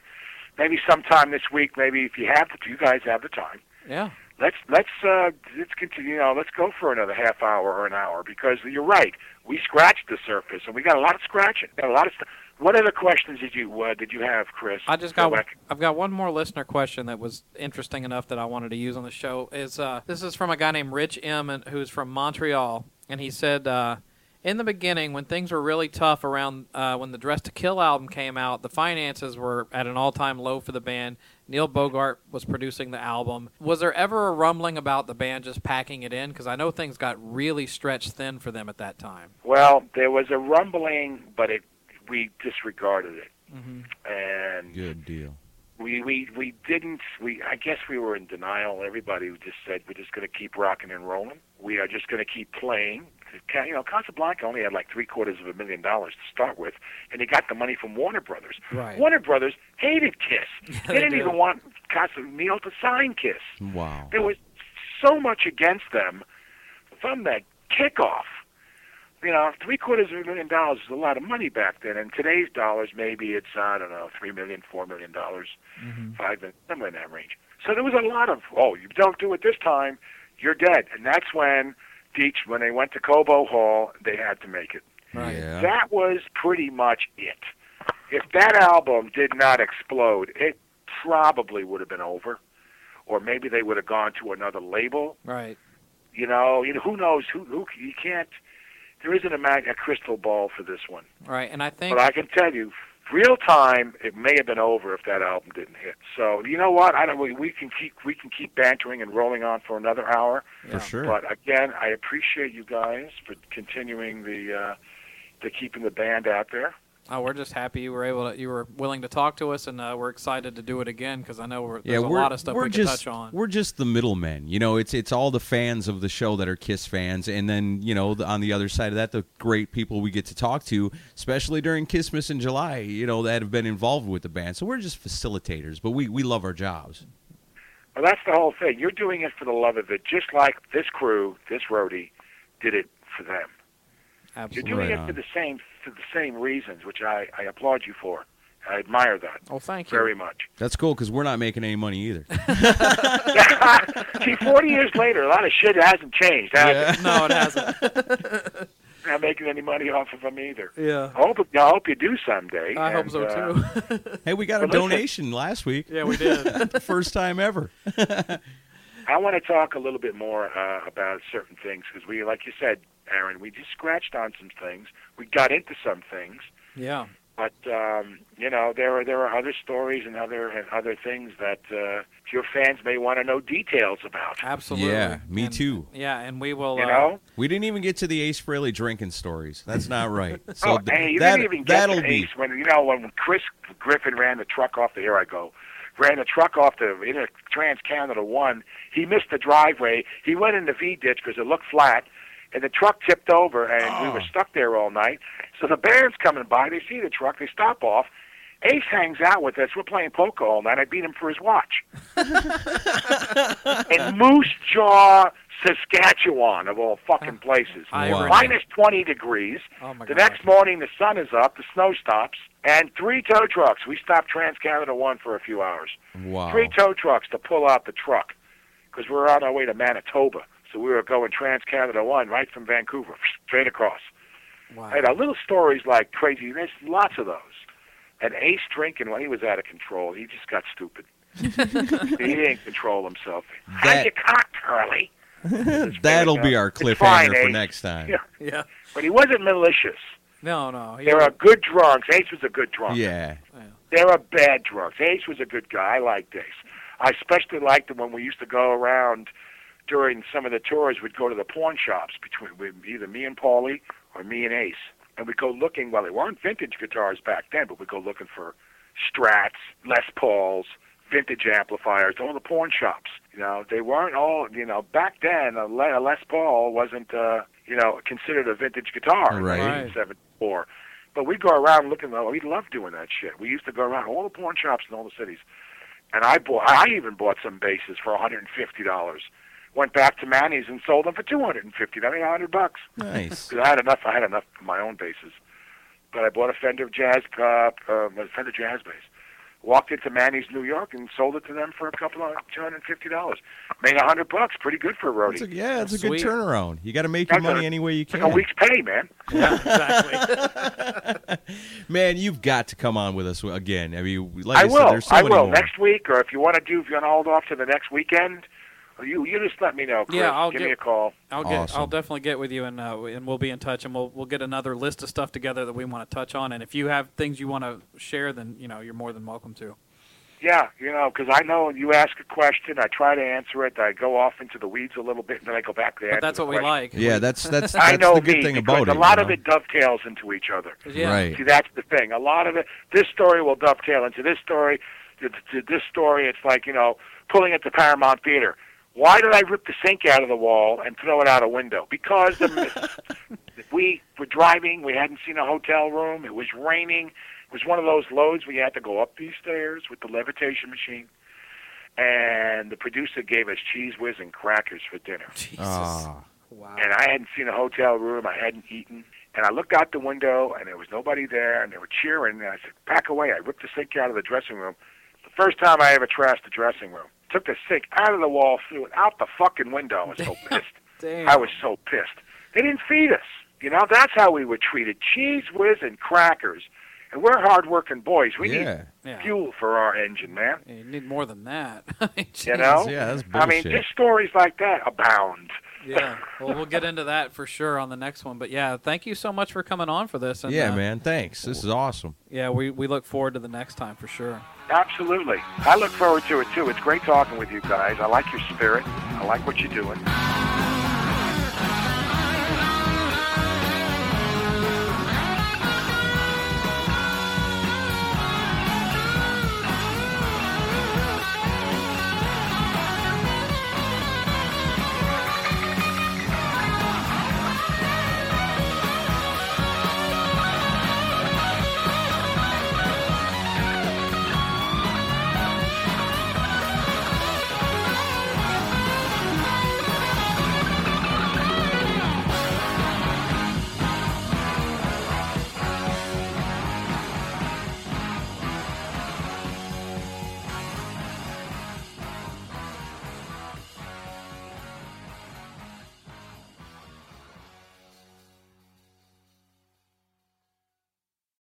maybe sometime this week, maybe if you have the, you guys have the time. Yeah. let's let's uh let's continue. You know, let's go for another half hour or an hour because you're right. We scratched the surface and we got a lot of scratching. Got a lot of stuff. What other questions did you uh, did you have, Chris? I just So got. I can- I've got one more listener question that was interesting enough that I wanted to use on the show. Is uh, this is from a guy named Rich M, and- who's from Montreal, and he said, uh, in the beginning, when things were really tough around uh, when the Dressed to Kill album came out, the finances were at an all-time low for the band. Neil Bogart was producing the album. Was there ever a rumbling about the band just packing it in? Because I know things got really stretched thin for them at that time. Well, there was a rumbling, but it we disregarded it, mm-hmm. and Good deal. we we we didn't. We I guess we were in denial. Everybody just said we're just going to keep rocking and rolling. We are just going to keep playing. You know, Casablanca only had like three quarters of a million dollars to start with, and they got the money from Warner Brothers. Right. Warner Brothers hated Kiss. they, they didn't did. even want Casa Neil to sign Kiss. Wow. There was so much against them from that kickoff. You know, three quarters of a million dollars is a lot of money back then. In today's dollars, maybe it's I don't know, three million, four million dollars, mm-hmm. five million, somewhere in that range. So there was a lot of oh, you don't do it this time, you're dead. And that's when Deech, when they went to Cobo Hall, they had to make it. Right. Yeah. That was pretty much it. If that album did not explode, it probably would have been over, or maybe they would have gone to another label. Right. You know, you know who knows who who you can't. There isn't a mag a crystal ball for this one, Right. And I think but I can tell you, real time, it may have been over if that album didn't hit. So you know what? I don't. We, we can keep we can keep bantering and rolling on for another hour. yeah. For sure. But again, I appreciate you guys for continuing the uh, the keeping the band out there. Oh, we're just happy you were able to, you were willing to talk to us, and uh, we're excited to do it again because I know we're, yeah, there's a we're, lot of stuff we're we just, can touch on. We're just the middlemen. You know, it's it's all the fans of the show that are Kiss fans, and then you know, the, on the other side of that, the great people we get to talk to, especially during Christmas in July. You know, that have been involved with the band. So we're just facilitators, but we we love our jobs. Well, that's the whole thing. You're doing it for the love of it, just like this crew, this roadie, did it for them. You're doing Right it for the same for the same reasons, which I, I applaud you for. I admire that Oh, thank you. very much. That's cool because we're not making any money either. See, 40 years later, a lot of shit hasn't changed, has it? no, it hasn't. Not making making any money off of them either. Yeah. I hope, I hope you do someday. I hope and, so uh, too. Hey, we got a listen- donation last week. yeah, we did. First time ever. I want to talk a little bit more uh, about certain things because we, like you said, Aaron, we just scratched on some things. We got into some things, yeah. but um, you know there are there are other stories and other and other things that uh, your fans may want to know details about. Absolutely. Yeah, me And- too. Yeah, and we will. You uh, know, We didn't even get to the Ace Frehley drinking stories. That's not right. So oh, th- hey, you that, didn't even get that'll to be Ace when you know when Chris Griffin ran the truck off the here I go. Ran a truck off the Inter Trans Canada One. He missed the driveway. He went in the V ditch because it looked flat, and the truck tipped over, and we were Oh. stuck there all night. So the band's coming by. They see the truck. They stop off. Ace hangs out with us. We're playing poker all night. I beat him for his watch. and Moose Jaw, Saskatchewan, of all fucking places. Irony. Minus 20 degrees. Oh my The God. next morning, the sun is up, the snow stops, and three tow trucks. We stopped Trans Canada One for a few hours. wow. Three tow trucks to pull out the truck because we were on our way to Manitoba. So we were going Trans Canada One right from Vancouver, straight across. Wow. And uh, little stories like crazy. There's lots of those. And Ace drinking when he was out of control, he just got stupid. he didn't control himself. That- How'd you cock, Curly? That'll be our It's fine, cliffhanger for Ace. next time. Yeah. yeah. But he wasn't malicious. No, no. he- There are good drunks. Ace was a good drunk. Yeah. There are bad drunks. Ace was a good guy. I liked Ace. I especially liked him when we used to go around during some of the tours. We'd go to the pawn shops between either me and Paulie or me and Ace, and we'd go looking. Well, they weren't vintage guitars back then, but we'd go looking for Strats, Les Pauls, vintage amplifiers, all the pawn shops. You know, they weren't all. You know, back then a a Les Paul wasn't. uh you know, considered a vintage guitar in Right. 1974. But we'd go around looking. We loved doing that shit. We used to go around all the pawn shops in all the cities, and I bought. I even bought some basses for 150 dollars. Went back to Manny's and sold them for 250. I mean, 100 bucks. Nice. Because I had enough. I had enough of my own basses. But I bought a Fender Jazz, uh, uh, a Fender Jazz bass. Walked into Manny's New York and sold it to them for a couple of 250 dollars. Made a hundred bucks. Pretty good for a roadie. It's a, yeah, it's a good turnaround. You got to make your money a- any way you can. a week's pay, man. Yeah, exactly. Man, you've got to come on with us again. I mean, like I, I said, will. there's so I many will more. next week, or if you want to do, if you want to hold off to the next weekend, or you you just let me know. Chris. Yeah, I'll give get- me a call. I'll get. Awesome. I'll definitely get with you, and uh, and we'll be in touch, and we'll we'll get another list of stuff together that we want to touch on. And if you have things you want to share, then you know you're more than welcome to. Yeah, you know, because I know you ask a question, I try to answer it, I go off into the weeds a little bit, and then I go back there. But that's the what we like. Yeah, that's that's I that's know the good me, thing about it. a lot you of it dovetails into each other. Yeah. Right. See, that's the thing. A lot of it, this story will dovetail into this story. To, to this story, it's like you know, pulling it to Paramount Theater. Why did I rip the sink out of the wall and throw it out a window? Because the, we were driving. We hadn't seen a hotel room. It was raining. It was one of those loads where you had to go up these stairs with the levitation machine. And the producer gave us Cheez Whiz and crackers for dinner Jesus. Ah, Wow. and I hadn't seen a hotel room. I hadn't eaten. And I looked out the window, and there was nobody there, and they were cheering. And I said, "Back away!" I ripped the sink out of the dressing room. The first time I ever trashed the dressing room. Took the sink out of the wall, threw it out the fucking window. I was so pissed. Damn. I was so pissed. They didn't feed us. You know, that's how we were treated: Cheez Whiz and crackers. And we're hard-working boys. We yeah. Yeah. need fuel for our engine, man. Yeah, you need more than that. You know? Yeah, that's bullshit. I mean, just stories like that abound. Yeah. Well, we'll get into that for sure on the next one. But yeah, thank you so much for coming on for this. And, Yeah, uh, man. Thanks. This is awesome. Yeah, we, we look forward to the next time for sure. Absolutely. I look forward to it too. It's great talking with you guys. I like your spirit. I like what you're doing.